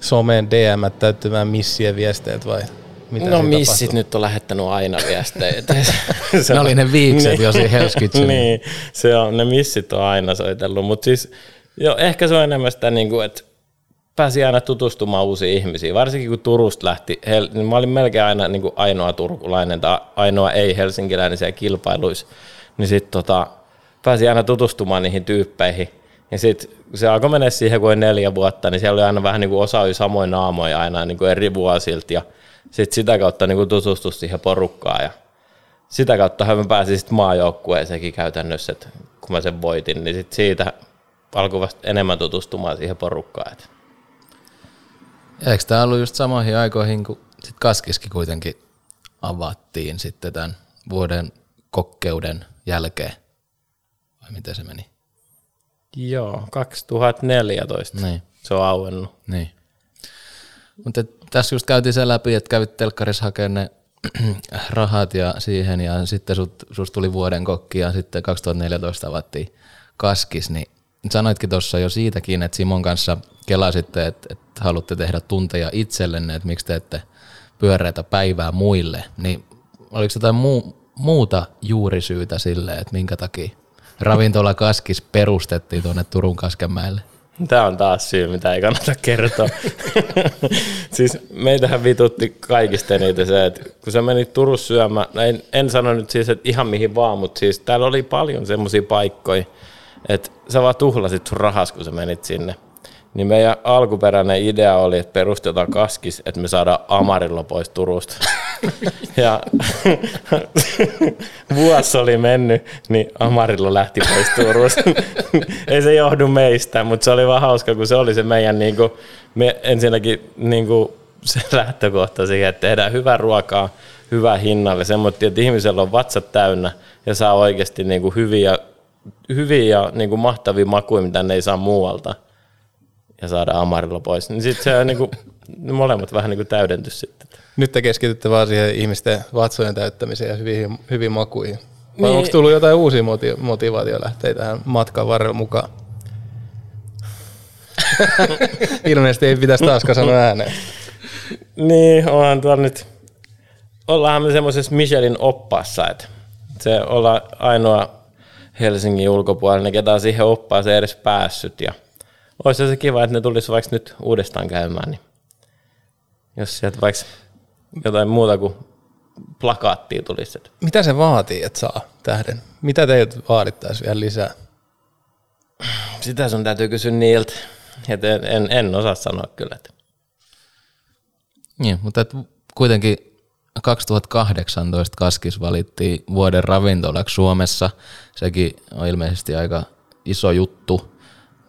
[SPEAKER 4] someen DM täyttämään missien viesteet vai mitä
[SPEAKER 3] No missit
[SPEAKER 4] tapahtui?
[SPEAKER 3] nyt on lähettänyt aina viestejä.
[SPEAKER 2] Ne oli ne viikset jo siinä Hell's Kitchenissä.
[SPEAKER 3] niin, se on, ne missit on aina soitellut, mutta siis joo, ehkä se on enemmän sitä, niin kuin, että pääsi aina tutustumaan uusiin ihmisiin. Varsinkin kun Turusta lähti, niin mä olin melkein aina niin kuin ainoa turkulainen tai ainoa ei-helsinkiläinen siellä kilpailuissa. Niin sitten tota, pääsi aina tutustumaan niihin tyyppeihin. Ja sitten kun se alkoi mennä siihen, oli neljä vuotta, niin siellä oli aina vähän niin kuin osa oli samoin naamoja aina niin kuin eri vuosilta. Ja sitten sitä kautta niin kuin tutustui siihen porukkaan. Ja sitä kautta mä pääsin sitten maajoukkueeseenkin käytännössä, että kun mä sen voitin, niin sit siitä alkoi vasta enemmän tutustumaan siihen porukkaan. Et.
[SPEAKER 2] Eikö tämä ollut just samoihin aikoihin, kun sit Kaskiskin kuitenkin avattiin sitten tämän vuoden kokkeuden jälkeen? Vai miten se meni?
[SPEAKER 3] Joo, 2014
[SPEAKER 2] Niin.
[SPEAKER 3] se on auennut.
[SPEAKER 2] Niin. Mutta tässä just käytiin se läpi, että kävit telkkarissa hakemaan ne rahat ja siihen ja sitten sut, susta tuli vuoden kokki ja sitten 2014 avattiin kaskis, niin sanoitkin tuossa jo siitäkin, että Simon kanssa kelasitte, että, että haluatte tehdä tunteja itsellenne, että miksi teette pyöreitä päivää muille, niin oliko jotain muu, muuta juurisyytä sille, että minkä takia ravintola Kaskis perustettiin tuonne Turun Kaskenmäelle?
[SPEAKER 3] Tämä on taas syy, mitä ei kannata kertoa. siis meitähän vitutti kaikista eniten se, että kun sä menit Turussa syömään, no en, en sano nyt siis, että ihan mihin vaan, mutta siis täällä oli paljon semmoisia paikkoja, että sä vaan tuhlasit sun rahas, kun sä menit sinne. Niin meidän alkuperäinen idea oli, että perustetaan kaskis, että me saadaan Amarillo pois Turusta. ja vuosi oli mennyt, niin Amarillo lähti pois Turusta. Ei se johdu meistä, mutta se oli vaan hauska, kun se oli se meidän niinku, me ensinnäkin niinku, se lähtökohta siihen, että tehdään hyvää ruokaa, hyvää hinnalle, semmoinen, että ihmisellä on vatsat täynnä ja saa oikeasti niinku hyviä, hyviä ja niinku mahtavia makuja, mitä ne ei saa muualta ja saada Amarillo pois. Niin sitten se on niinku, ne molemmat vähän niinku täydenty sitten.
[SPEAKER 4] Nyt te keskitytte vaan siihen ihmisten vatsojen täyttämiseen ja hyviin, hyviin makuihin. Vai
[SPEAKER 3] Niin.
[SPEAKER 4] onko tullut jotain uusia moti- motivaatiolähteitä tähän matkan varrella mukaan? Ilmeisesti ei pitäisi taaskaan sanoa ääneen.
[SPEAKER 3] Niin, onhan tuolla nyt, ollaan me semmoisessa Michelin oppaassa, että se ollaan ainoa Helsingin ulkopuolinen, ketä on siihen oppaaseen edes päässyt. Ja olisi se kiva, että ne tulisi vaikka nyt uudestaan käymään, niin jos sieltä vaikka jotain muuta kuin plakaattia tulisi. että
[SPEAKER 4] Mitä se vaatii, että saa tähden? Mitä teiltä vaadittaisiin vielä lisää?
[SPEAKER 3] Sitä sun täytyy kysyä niiltä, että en, en, en osaa sanoa kyllä. Että.
[SPEAKER 2] Niin, mutta et kuitenkin 2018 Kaskis valittiin vuoden ravintolaksi Suomessa. Sekin on ilmeisesti aika iso juttu,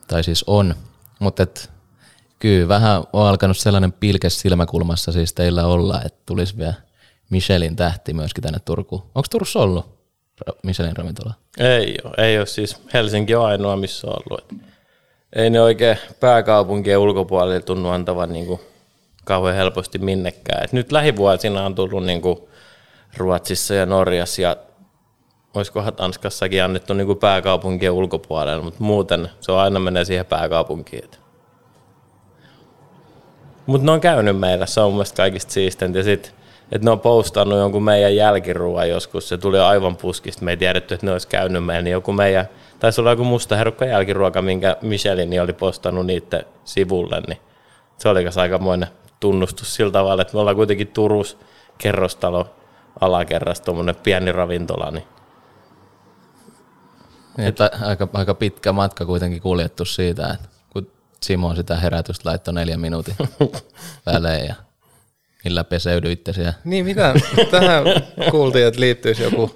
[SPEAKER 2] tai siis on. Mutta et, kyllä vähän on alkanut sellainen pilke silmäkulmassa siis teillä olla, että tulisi vielä Michelin tähti myöskin tänne Turkuun. Onko Turussa ollut Michelin ravintola?
[SPEAKER 3] Ei ole, ei ole siis. Helsinki on ainoa, missä on ollut. Et ei ne oikein pääkaupunkien ulkopuolelle tunnu antavan niinku kauhean helposti minnekään. Et nyt lähivuosina on tullut niinku Ruotsissa ja Norjassa ja olisikohan Tanskassakin annettu niinku pääkaupunkien ulkopuolelle, mutta muuten se on aina menee siihen pääkaupunkiin. Mutta ne on käynyt meillä, se on mun kaikista siisteintä. Ja sit, että ne on postannut jonkun meidän jälkiruuan joskus, se tuli aivan puskista, me ei tiedetty, että ne olisi käynyt meillä, niin joku meidän, taisi olla joku musta herukka jälkiruoka, minkä Michelin oli postannut niiden sivulle, niin se oli aikamoinen tunnustus sillä tavalla, että me ollaan kuitenkin Turus kerrostalo alakerrassa, tuommoinen pieni ravintola, niin
[SPEAKER 2] Niin, että aika, aika pitkä matka kuitenkin kuljettu siitä, että kun Simon sitä herätystä laittoi neljän minuutin välein ja millä peseydyitte siellä.
[SPEAKER 4] Niin, mitä tähän kuultiin, että liittyisi joku,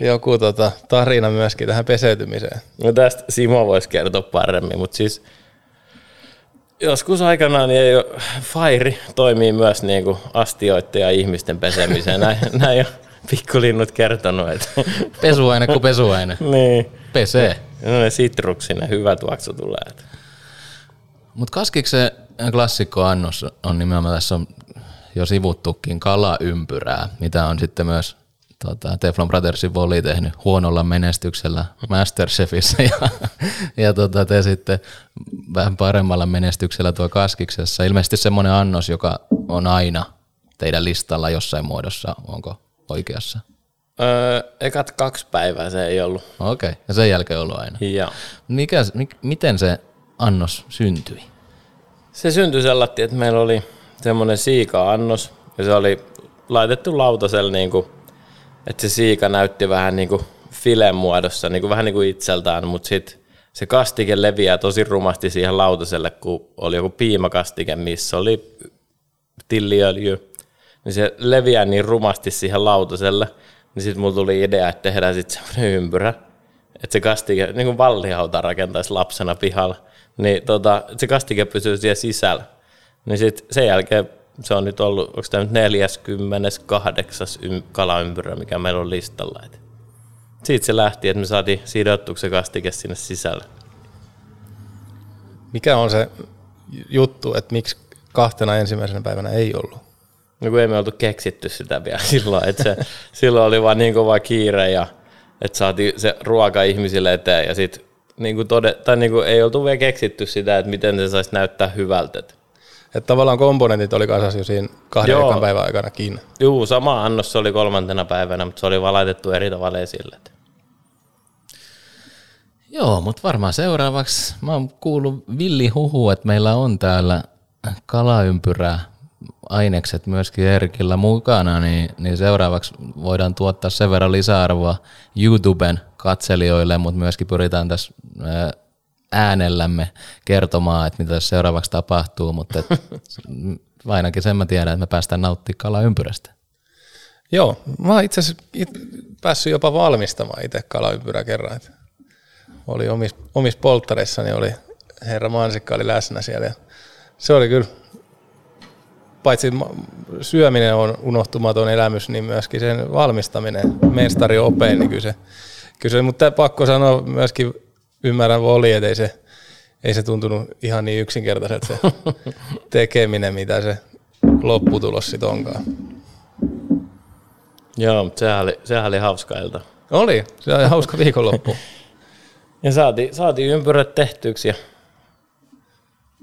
[SPEAKER 4] joku tota, tarina myöskin tähän peseytymiseen.
[SPEAKER 3] No tästä Simo voisi kertoa paremmin, mutta siis joskus aikanaan niin ei ole, Fairi toimii myös niin kuin astioiden ja ihmisten pesemiseen. Näin, näin on pikkulinnut kertonut, että
[SPEAKER 2] Pesuaine kuin pesuaine.
[SPEAKER 3] niin.
[SPEAKER 2] Pesee.
[SPEAKER 3] No, sitruksinen hyvä tuoksu tulee.
[SPEAKER 2] Mutta kaskiksen klassikkoannos on nimenomaan, tässä on jo sivuttukin kalaympyrää, mitä on sitten myös tota, Teflon Brothersin Voli tehnyt huonolla menestyksellä Masterchefissä ja, ja tota, te sitten vähän paremmalla menestyksellä tuo kaskiksessa. Ilmeisesti semmoinen annos, joka on aina teidän listalla jossain muodossa, onko oikeassa?
[SPEAKER 3] Öö, ekat kaksi päivää se ei ollut.
[SPEAKER 2] Okei, okay. ja sen jälkeen ollut aina.
[SPEAKER 3] Ja
[SPEAKER 2] Mikä, mik, miten se annos syntyi?
[SPEAKER 3] Se syntyi sellainen, että meillä oli semmoinen siika-annos ja se oli laitettu lautaselle, niin kuin, että se siika näytti vähän niin kuin filen muodossa, niin kuin, vähän niin kuin itseltään, mutta sitten se kastike leviää tosi rumasti siihen lautaselle, kun oli joku piimakastike, missä oli tilliöljy, niin se leviää niin rumasti siihen lautaselle, niin sitten mulla tuli idea, että tehdään sitten semmoinen ympyrä, että se kastike, niin kuin vallihauta rakentaisi lapsena pihalla, niin tota, se kastike pysyy siellä sisällä. Niin sitten sen jälkeen se on nyt ollut, onko tämä nyt 48. kalaympyrä, mikä meillä on listalla. Et siitä se lähti, että me saatiin sidottua se kastike sinne sisälle.
[SPEAKER 4] Mikä on se juttu, että miksi kahtena ensimmäisenä päivänä ei ollut?
[SPEAKER 3] No kun ei me oltu keksitty sitä vielä silloin, että se, silloin oli vaan niin kova kiire ja että saatiin se ruoka ihmisille eteen ja sitten niin kuin tode, tai niin kuin ei oltu vielä keksitty sitä, että miten se saisi näyttää hyvältä.
[SPEAKER 4] Että tavallaan komponentit oli kasassa jo siinä kahden Joo. päivän aikana kiinni.
[SPEAKER 3] Joo, sama annos se oli kolmantena päivänä, mutta se oli vaan laitettu eri tavalla esille.
[SPEAKER 2] Joo, mutta varmaan seuraavaksi, mä oon kuullut villi huhu, että meillä on täällä kalaympyrää ainekset myöskin Erkillä mukana, niin, niin seuraavaksi voidaan tuottaa sen verran lisäarvoa YouTuben katselijoille, mutta myöskin pyritään tässä äänellämme kertomaan, että mitä seuraavaksi tapahtuu, mutta et, ainakin sen mä tiedän, että me päästään nauttimaan kalaympyrästä.
[SPEAKER 4] Joo, mä oon itse asiassa päässyt jopa valmistamaan itse kalaympyrä kerran. Että oli omis, omis polttareissani, oli herra Mansikka oli läsnä siellä. Ja se oli kyllä paitsi syöminen on unohtumaton elämys, niin myöskin sen valmistaminen mestari opein, niin kyllä se, kyllä se, mutta pakko sanoa myöskin ymmärrän voli, että ei se, ei se tuntunut ihan niin yksinkertaiselta se tekeminen, mitä se lopputulos sitten onkaan.
[SPEAKER 3] Joo, mutta sehän oli, sehän oli hauska ilta.
[SPEAKER 4] Oli, se oli hauska viikonloppu.
[SPEAKER 3] ja saatiin, saatiin ympyrät tehtyksi. Ja...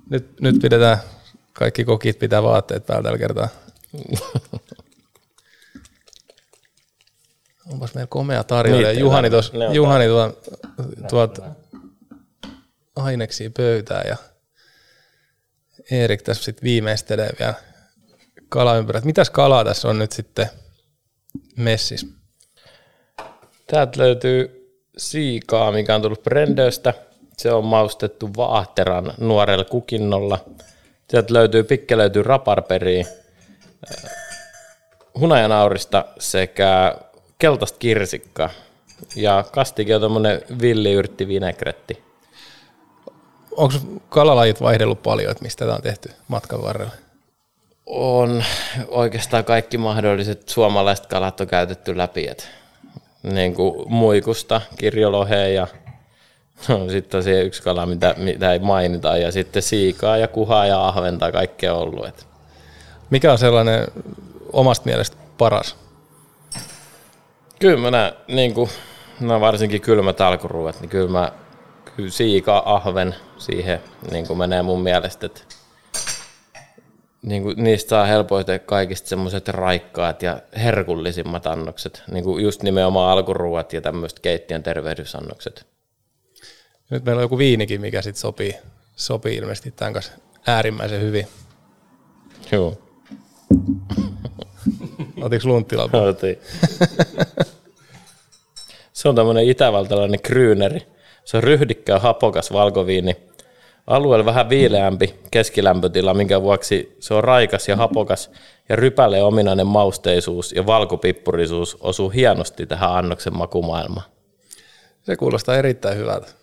[SPEAKER 4] Nyt, nyt pidetään kaikki kokit pitää vaatteet päällä tällä kertaa. Onpas meillä komea tarjoilija. Juhani, tos, Juhani tuo, tuot aineksia pöytään ja Erik tässä sitten viimeistelee vielä kalaympyrät. Mitäs kalaa tässä on nyt sitten messis?
[SPEAKER 3] Täältä löytyy siikaa, mikä on tullut Brendöstä. Se on maustettu vaahteran nuorella kukinnolla – Sieltä löytyy, pikke löytyy raparperiä, äh, hunajanaurista sekä keltaista kirsikkaa. Ja kastike on tuommoinen villiyrtti vinegretti.
[SPEAKER 4] Onko kalalajit vaihdellut paljon, että mistä tämä on tehty matkan varrella?
[SPEAKER 3] On oikeastaan kaikki mahdolliset suomalaiset kalat on käytetty läpi. Et niin kuin muikusta, kirjolohea ja No, sitten tosiaan yksi kala, mitä, mitä ei mainita, ja sitten siikaa ja kuhaa ja ahventa kaikkea ollut. Et.
[SPEAKER 4] Mikä on sellainen omasta mielestä paras?
[SPEAKER 3] Kyllä mä niin kuin, no varsinkin kylmät alkuruuat, niin kyllä mä kyllä siika, ahven siihen niin kuin menee mun mielestä, että niin kuin, niistä saa helpoiten kaikista semmoiset raikkaat ja herkullisimmat annokset, niin kuin just nimenomaan alkuruuat ja tämmöiset keittiön tervehdysannokset.
[SPEAKER 4] Nyt meillä on joku viinikin, mikä sitten sopii, sopii ilmeisesti tämän kanssa äärimmäisen hyvin.
[SPEAKER 3] Joo.
[SPEAKER 4] Otitko lunttila?
[SPEAKER 3] Otin. Se on tämmöinen itävaltalainen kryyneri. Se on ryhdikkää hapokas valkoviini. Alueella vähän viileämpi keskilämpötila, minkä vuoksi se on raikas ja hapokas ja rypäle ominainen mausteisuus ja valkopippurisuus osuu hienosti tähän annoksen makumaailmaan.
[SPEAKER 4] Se kuulostaa erittäin hyvältä.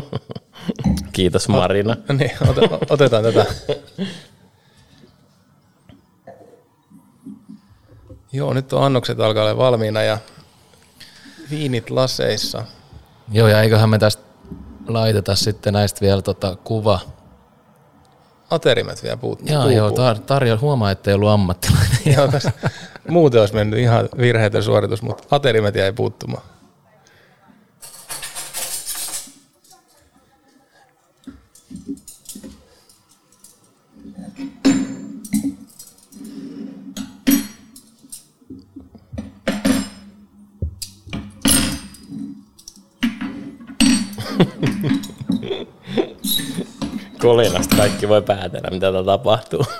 [SPEAKER 3] Kiitos Marina.
[SPEAKER 4] O, niin, otetaan tätä. Joo, nyt on annokset alkaa olla valmiina ja viinit laseissa.
[SPEAKER 2] Joo, ja eiköhän me tästä laiteta sitten näistä vielä tota kuva.
[SPEAKER 4] Aterimet vielä puuttuu.
[SPEAKER 2] Joo, joo tar- tarjo, huomaa, että ei ollut ammattilainen. joo,
[SPEAKER 4] muuten olisi mennyt ihan virheitä suoritus, mutta aterimet jäi puuttumaan.
[SPEAKER 3] Kolinasta kaikki voi päätellä, mitä täällä tapahtuu.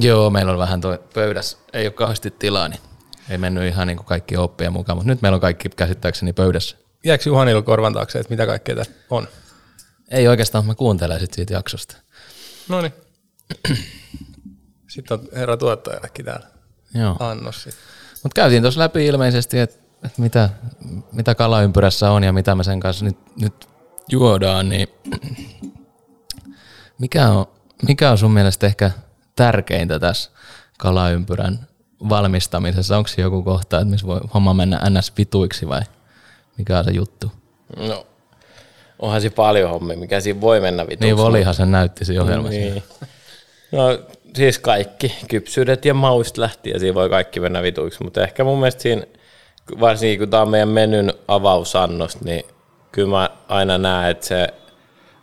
[SPEAKER 2] Joo, meillä on vähän toi pöydässä, ei ole kauheasti tilaa, niin ei mennyt ihan niin kuin kaikki oppia mukaan, mutta nyt meillä on kaikki käsittääkseni pöydässä.
[SPEAKER 4] Jääkö Juhanilla korvan taakse, että mitä kaikkea tässä on?
[SPEAKER 2] Ei oikeastaan, mutta mä kuuntelen sit siitä jaksosta.
[SPEAKER 4] No niin. Sitten on herra tuottajallekin täällä.
[SPEAKER 2] Joo.
[SPEAKER 4] Annos sit.
[SPEAKER 2] Mutta käytiin tuossa läpi ilmeisesti, että et mitä, mitä kalaympyrässä on ja mitä me sen kanssa nyt, nyt juodaan, niin mikä on, mikä on sun mielestä ehkä tärkeintä tässä kalaympyrän valmistamisessa? Onko joku kohta, että missä voi homma mennä ns. vituiksi vai mikä on se juttu?
[SPEAKER 3] No, onhan se paljon hommia, mikä siinä voi mennä vituksi.
[SPEAKER 2] Niin volihan sen näytti siinä ohjelmassa.
[SPEAKER 3] Niin. No siis kaikki, kypsyydet ja maust lähtien, siinä voi kaikki mennä vituiksi, mutta ehkä mun mielestä siinä, varsinkin kun tämä on meidän menyn avausannos, niin kyllä mä aina näen, että se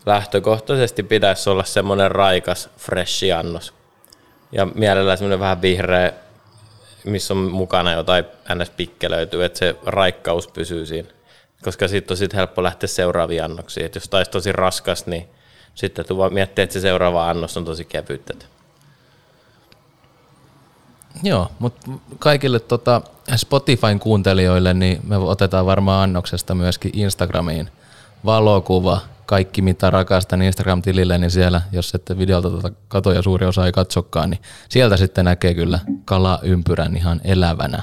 [SPEAKER 3] lähtökohtaisesti pitäisi olla semmoinen raikas, freshi annos. Ja mielellään semmoinen vähän vihreä, missä on mukana jotain ns. pikkelöityy, että se raikkaus pysyy siinä. Koska sitten on sit helppo lähteä seuraaviin annoksiin. Et jos taisi tosi raskas, niin sitten tuu miettiä, että se seuraava annos on tosi kevyttä.
[SPEAKER 2] Joo, mutta kaikille tota Spotifyn kuuntelijoille, niin me otetaan varmaan annoksesta myöskin Instagramiin valokuva, kaikki mitä rakastan Instagram-tilille, niin siellä, jos ette videolta tuota katoja suuri osa ei katsokaan, niin sieltä sitten näkee kyllä kalaympyrän ihan elävänä.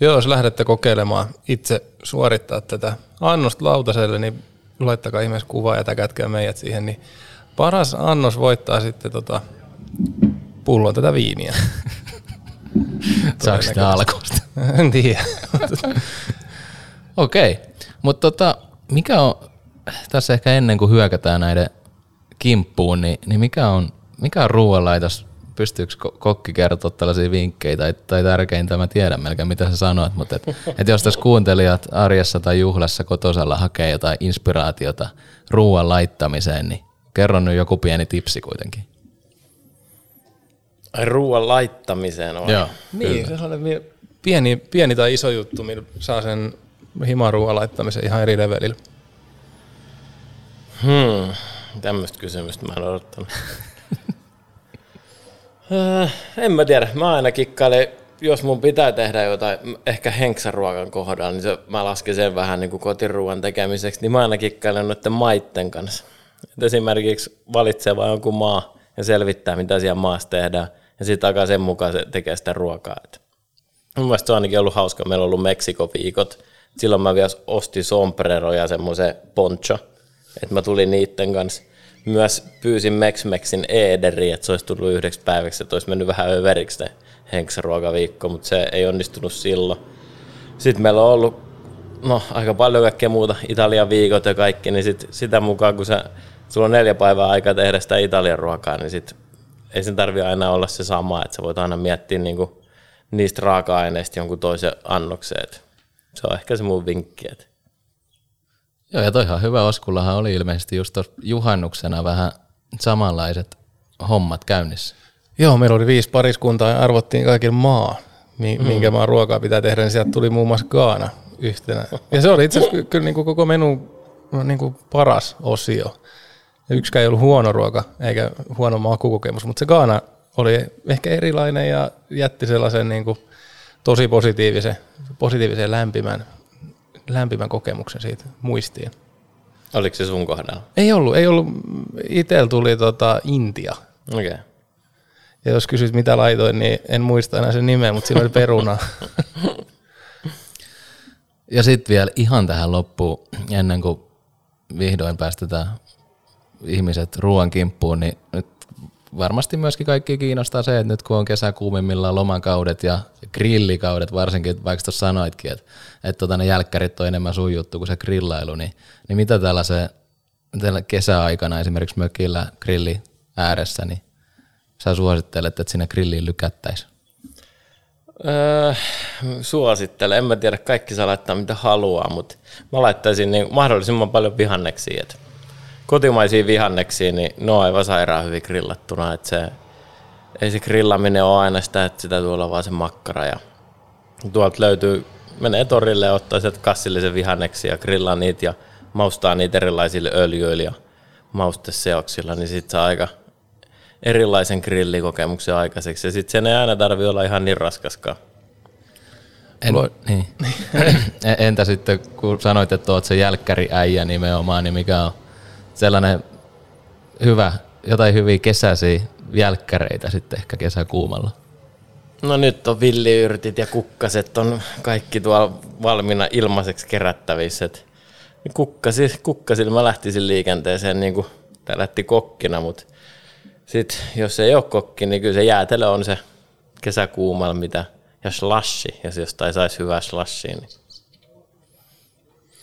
[SPEAKER 4] Joo, jos lähdette kokeilemaan itse suorittaa tätä annosta lautaselle, niin laittakaa ihmeessä kuva ja täkätkää meidät siihen, niin paras annos voittaa sitten tota pullon tätä viiniä.
[SPEAKER 2] Saako sitä alkuista?
[SPEAKER 4] en tiedä.
[SPEAKER 2] Okei, mutta tota, mikä on, tässä ehkä ennen kuin hyökätään näiden kimppuun, niin, niin mikä on, mikä on ruoanlaitos? Pystyykö ko- kokki kertoa tällaisia vinkkejä tai, tai tärkeintä, mä tiedän melkein mitä sä sanoit, mutta et, et jos tässä kuuntelijat arjessa tai juhlassa kotosalla hakee jotain inspiraatiota ruoan laittamiseen, niin kerro nyt joku pieni tipsi kuitenkin.
[SPEAKER 3] Ai ruoan laittamiseen on.
[SPEAKER 2] Joo.
[SPEAKER 4] niin, se on sellainen pieni, pieni tai iso juttu, millä saa sen himaruoan laittamisen ihan eri levelillä.
[SPEAKER 3] Hmm, tämmöistä kysymystä mä en odottanut. Äh, en mä tiedä, mä aina kikkailen, jos mun pitää tehdä jotain, ehkä henksaruokan kohdalla, niin se, mä lasken sen vähän niin kuin kotiruoan tekemiseksi, niin mä aina kikkailen noiden maitten kanssa. Et esimerkiksi valitsee vaan jonkun maa ja selvittää, mitä siellä maassa tehdään, ja sitten alkaa sen mukaan se tekee sitä ruokaa. Et mun mielestä se on ainakin ollut hauska, meillä on ollut Meksiko-viikot, silloin mä vielä ostin sombrero ja semmoisen poncho, että mä tulin niitten kanssa. Myös pyysin Mex-Mexin Ederi, että se olisi tullut yhdeksi päiväksi, että olisi mennyt vähän överiksi se henksaruokaviikko, mutta se ei onnistunut silloin. Sitten meillä on ollut no, aika paljon kaikkea muuta, Italian viikot ja kaikki, niin sit, sitä mukaan kun sä, sulla on neljä päivää aikaa tehdä sitä Italian ruokaa, niin sit, ei sen tarvi aina olla se sama, että sä voit aina miettiä niinku niistä raaka-aineista jonkun toisen annoksen. Et se on ehkä se mun vinkki. Että
[SPEAKER 2] Joo, ja toihan hyvä Oskullahan oli ilmeisesti just tuossa juhannuksena vähän samanlaiset hommat käynnissä.
[SPEAKER 4] Joo, meillä oli viisi pariskuntaa ja arvottiin kaikille maa, mm. minkä maan ruokaa pitää tehdä, niin sieltä tuli muun muassa Gaana yhtenä. Ja se oli itse asiassa ky- kyllä niin kuin koko menu niin kuin paras osio. Ja yksikään ei ollut huono ruoka eikä huono makukokemus, mutta se Gaana oli ehkä erilainen ja jätti sellaisen niin kuin tosi positiivisen, positiivisen lämpimän, lämpimän kokemuksen siitä muistiin.
[SPEAKER 3] oliko se sun kohdalla?
[SPEAKER 4] Ei ollut, ei ollut. Itsellä tuli tota Intia.
[SPEAKER 3] Okei. Okay.
[SPEAKER 4] Ja jos kysyt mitä laitoin, niin en muista enää sen nimeä, mutta siinä oli peruna.
[SPEAKER 2] Ja sitten vielä ihan tähän loppuun, ennen kuin vihdoin päästetään ihmiset ruoan kimppuun, niin nyt varmasti myöskin kaikki kiinnostaa se, että nyt kun on kesäkuumimmillaan lomakaudet ja grillikaudet varsinkin, vaikka tuossa sanoitkin, että, että tota ne jälkkärit on enemmän sun juttu kuin se grillailu, niin, niin mitä tällaisen tällä kesäaikana esimerkiksi mökillä grilli ääressä, niin sä suosittelet, että sinne grilliin lykättäisiin?
[SPEAKER 3] Öö, suosittelen. En mä tiedä, kaikki saa laittaa mitä haluaa, mutta mä laittaisin niin mahdollisimman paljon vihanneksia. Et kotimaisia vihanneksia, niin ne on aivan sairaan hyvin grillattuna. Et se, ei se grillaminen ole aina sitä, että sitä tuolla vaan se makkara. Ja tuolta löytyy, menee torille ja ottaa sieltä kassillisen vihanneksia ja grillaa niitä ja maustaa niitä erilaisilla öljyillä ja mausteseoksilla, niin sitten saa aika erilaisen grillikokemuksen aikaiseksi. Ja sitten sen ei aina tarvi olla ihan niin raskaskaan.
[SPEAKER 2] En, niin. Entä sitten, kun sanoit, että oot se jälkkäriäijä nimenomaan, niin mikä on sellainen hyvä, jotain hyviä kesäisiä jälkkäreitä sitten ehkä kesäkuumalla?
[SPEAKER 3] No nyt on villiyrtit ja kukkaset on kaikki tuolla valmiina ilmaiseksi kerättävissä. Kukkasi, kukkasilla mä lähtisin liikenteeseen niin kuin lähti kokkina, mutta sitten jos ei ole kokki, niin kyllä se jäätelö on se kesäkuumalla, mitä ja slashi, jos jostain saisi hyvää slashia, niin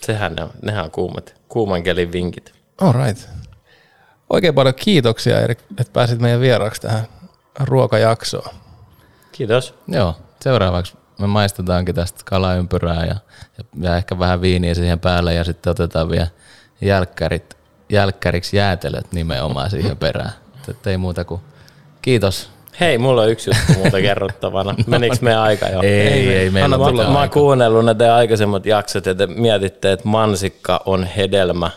[SPEAKER 3] sehän ne on, nehän on kuumat, kuuman kelin vinkit.
[SPEAKER 4] All right. Oikein paljon kiitoksia Erik, että pääsit meidän vieraaksi tähän ruokajaksoon.
[SPEAKER 3] Kiitos.
[SPEAKER 2] Joo, seuraavaksi me maistetaankin tästä kalaympyrää ja, ja, ja ehkä vähän viiniä siihen päälle ja sitten otetaan vielä jälkkärit, jälkkäriksi jäätelöt nimenomaan siihen perään. Että ei muuta kuin kiitos.
[SPEAKER 3] Hei, mulla on yksi juttu muuta kerrottavana. Menikö meidän aika jo?
[SPEAKER 2] Ei, ei, ei meillä
[SPEAKER 3] Anna
[SPEAKER 2] on
[SPEAKER 3] tulla. Mä oon kuunnellut ne teidän aikaisemmat jaksot ja te mietitte, että mansikka on hedelmä.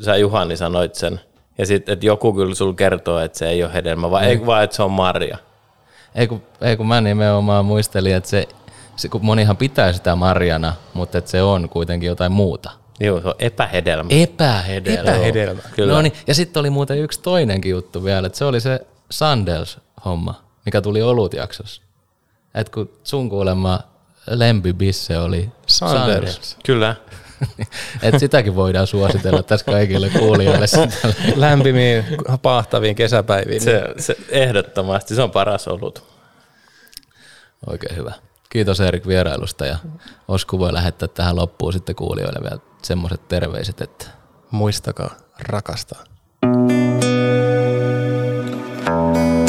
[SPEAKER 3] Sä Juhani sanoit sen. Ja sitten, että joku kyllä sul kertoo, että se ei ole hedelmä, vai ei vaan, että se on marja.
[SPEAKER 2] Ei kun, ei kun mä nimenomaan muistelin, että se, se, kun monihan pitää sitä marjana, mutta että se on kuitenkin jotain muuta.
[SPEAKER 3] Joo, se on epähedelmä.
[SPEAKER 2] Epähedelmä.
[SPEAKER 4] Epähedelmä.
[SPEAKER 3] Kyllä.
[SPEAKER 2] No niin, ja sitten oli muuten yksi toinenkin juttu vielä, että se oli se Sandels-homma, mikä tuli olutjaksossa. Että kun sun kuulemma lempibisse oli
[SPEAKER 4] Sanders.
[SPEAKER 2] Sanders.
[SPEAKER 3] Kyllä.
[SPEAKER 2] Niin, et sitäkin voidaan suositella tässä kaikille kuulijoille.
[SPEAKER 4] Lämpimiin, pahtaviin kesäpäiviin.
[SPEAKER 3] Se, se, ehdottomasti, se on paras ollut.
[SPEAKER 2] Oikein hyvä. Kiitos Erik vierailusta ja Osku voi lähettää tähän loppuun sitten kuulijoille vielä semmoiset terveiset, että
[SPEAKER 4] muistakaa rakastaa. thank you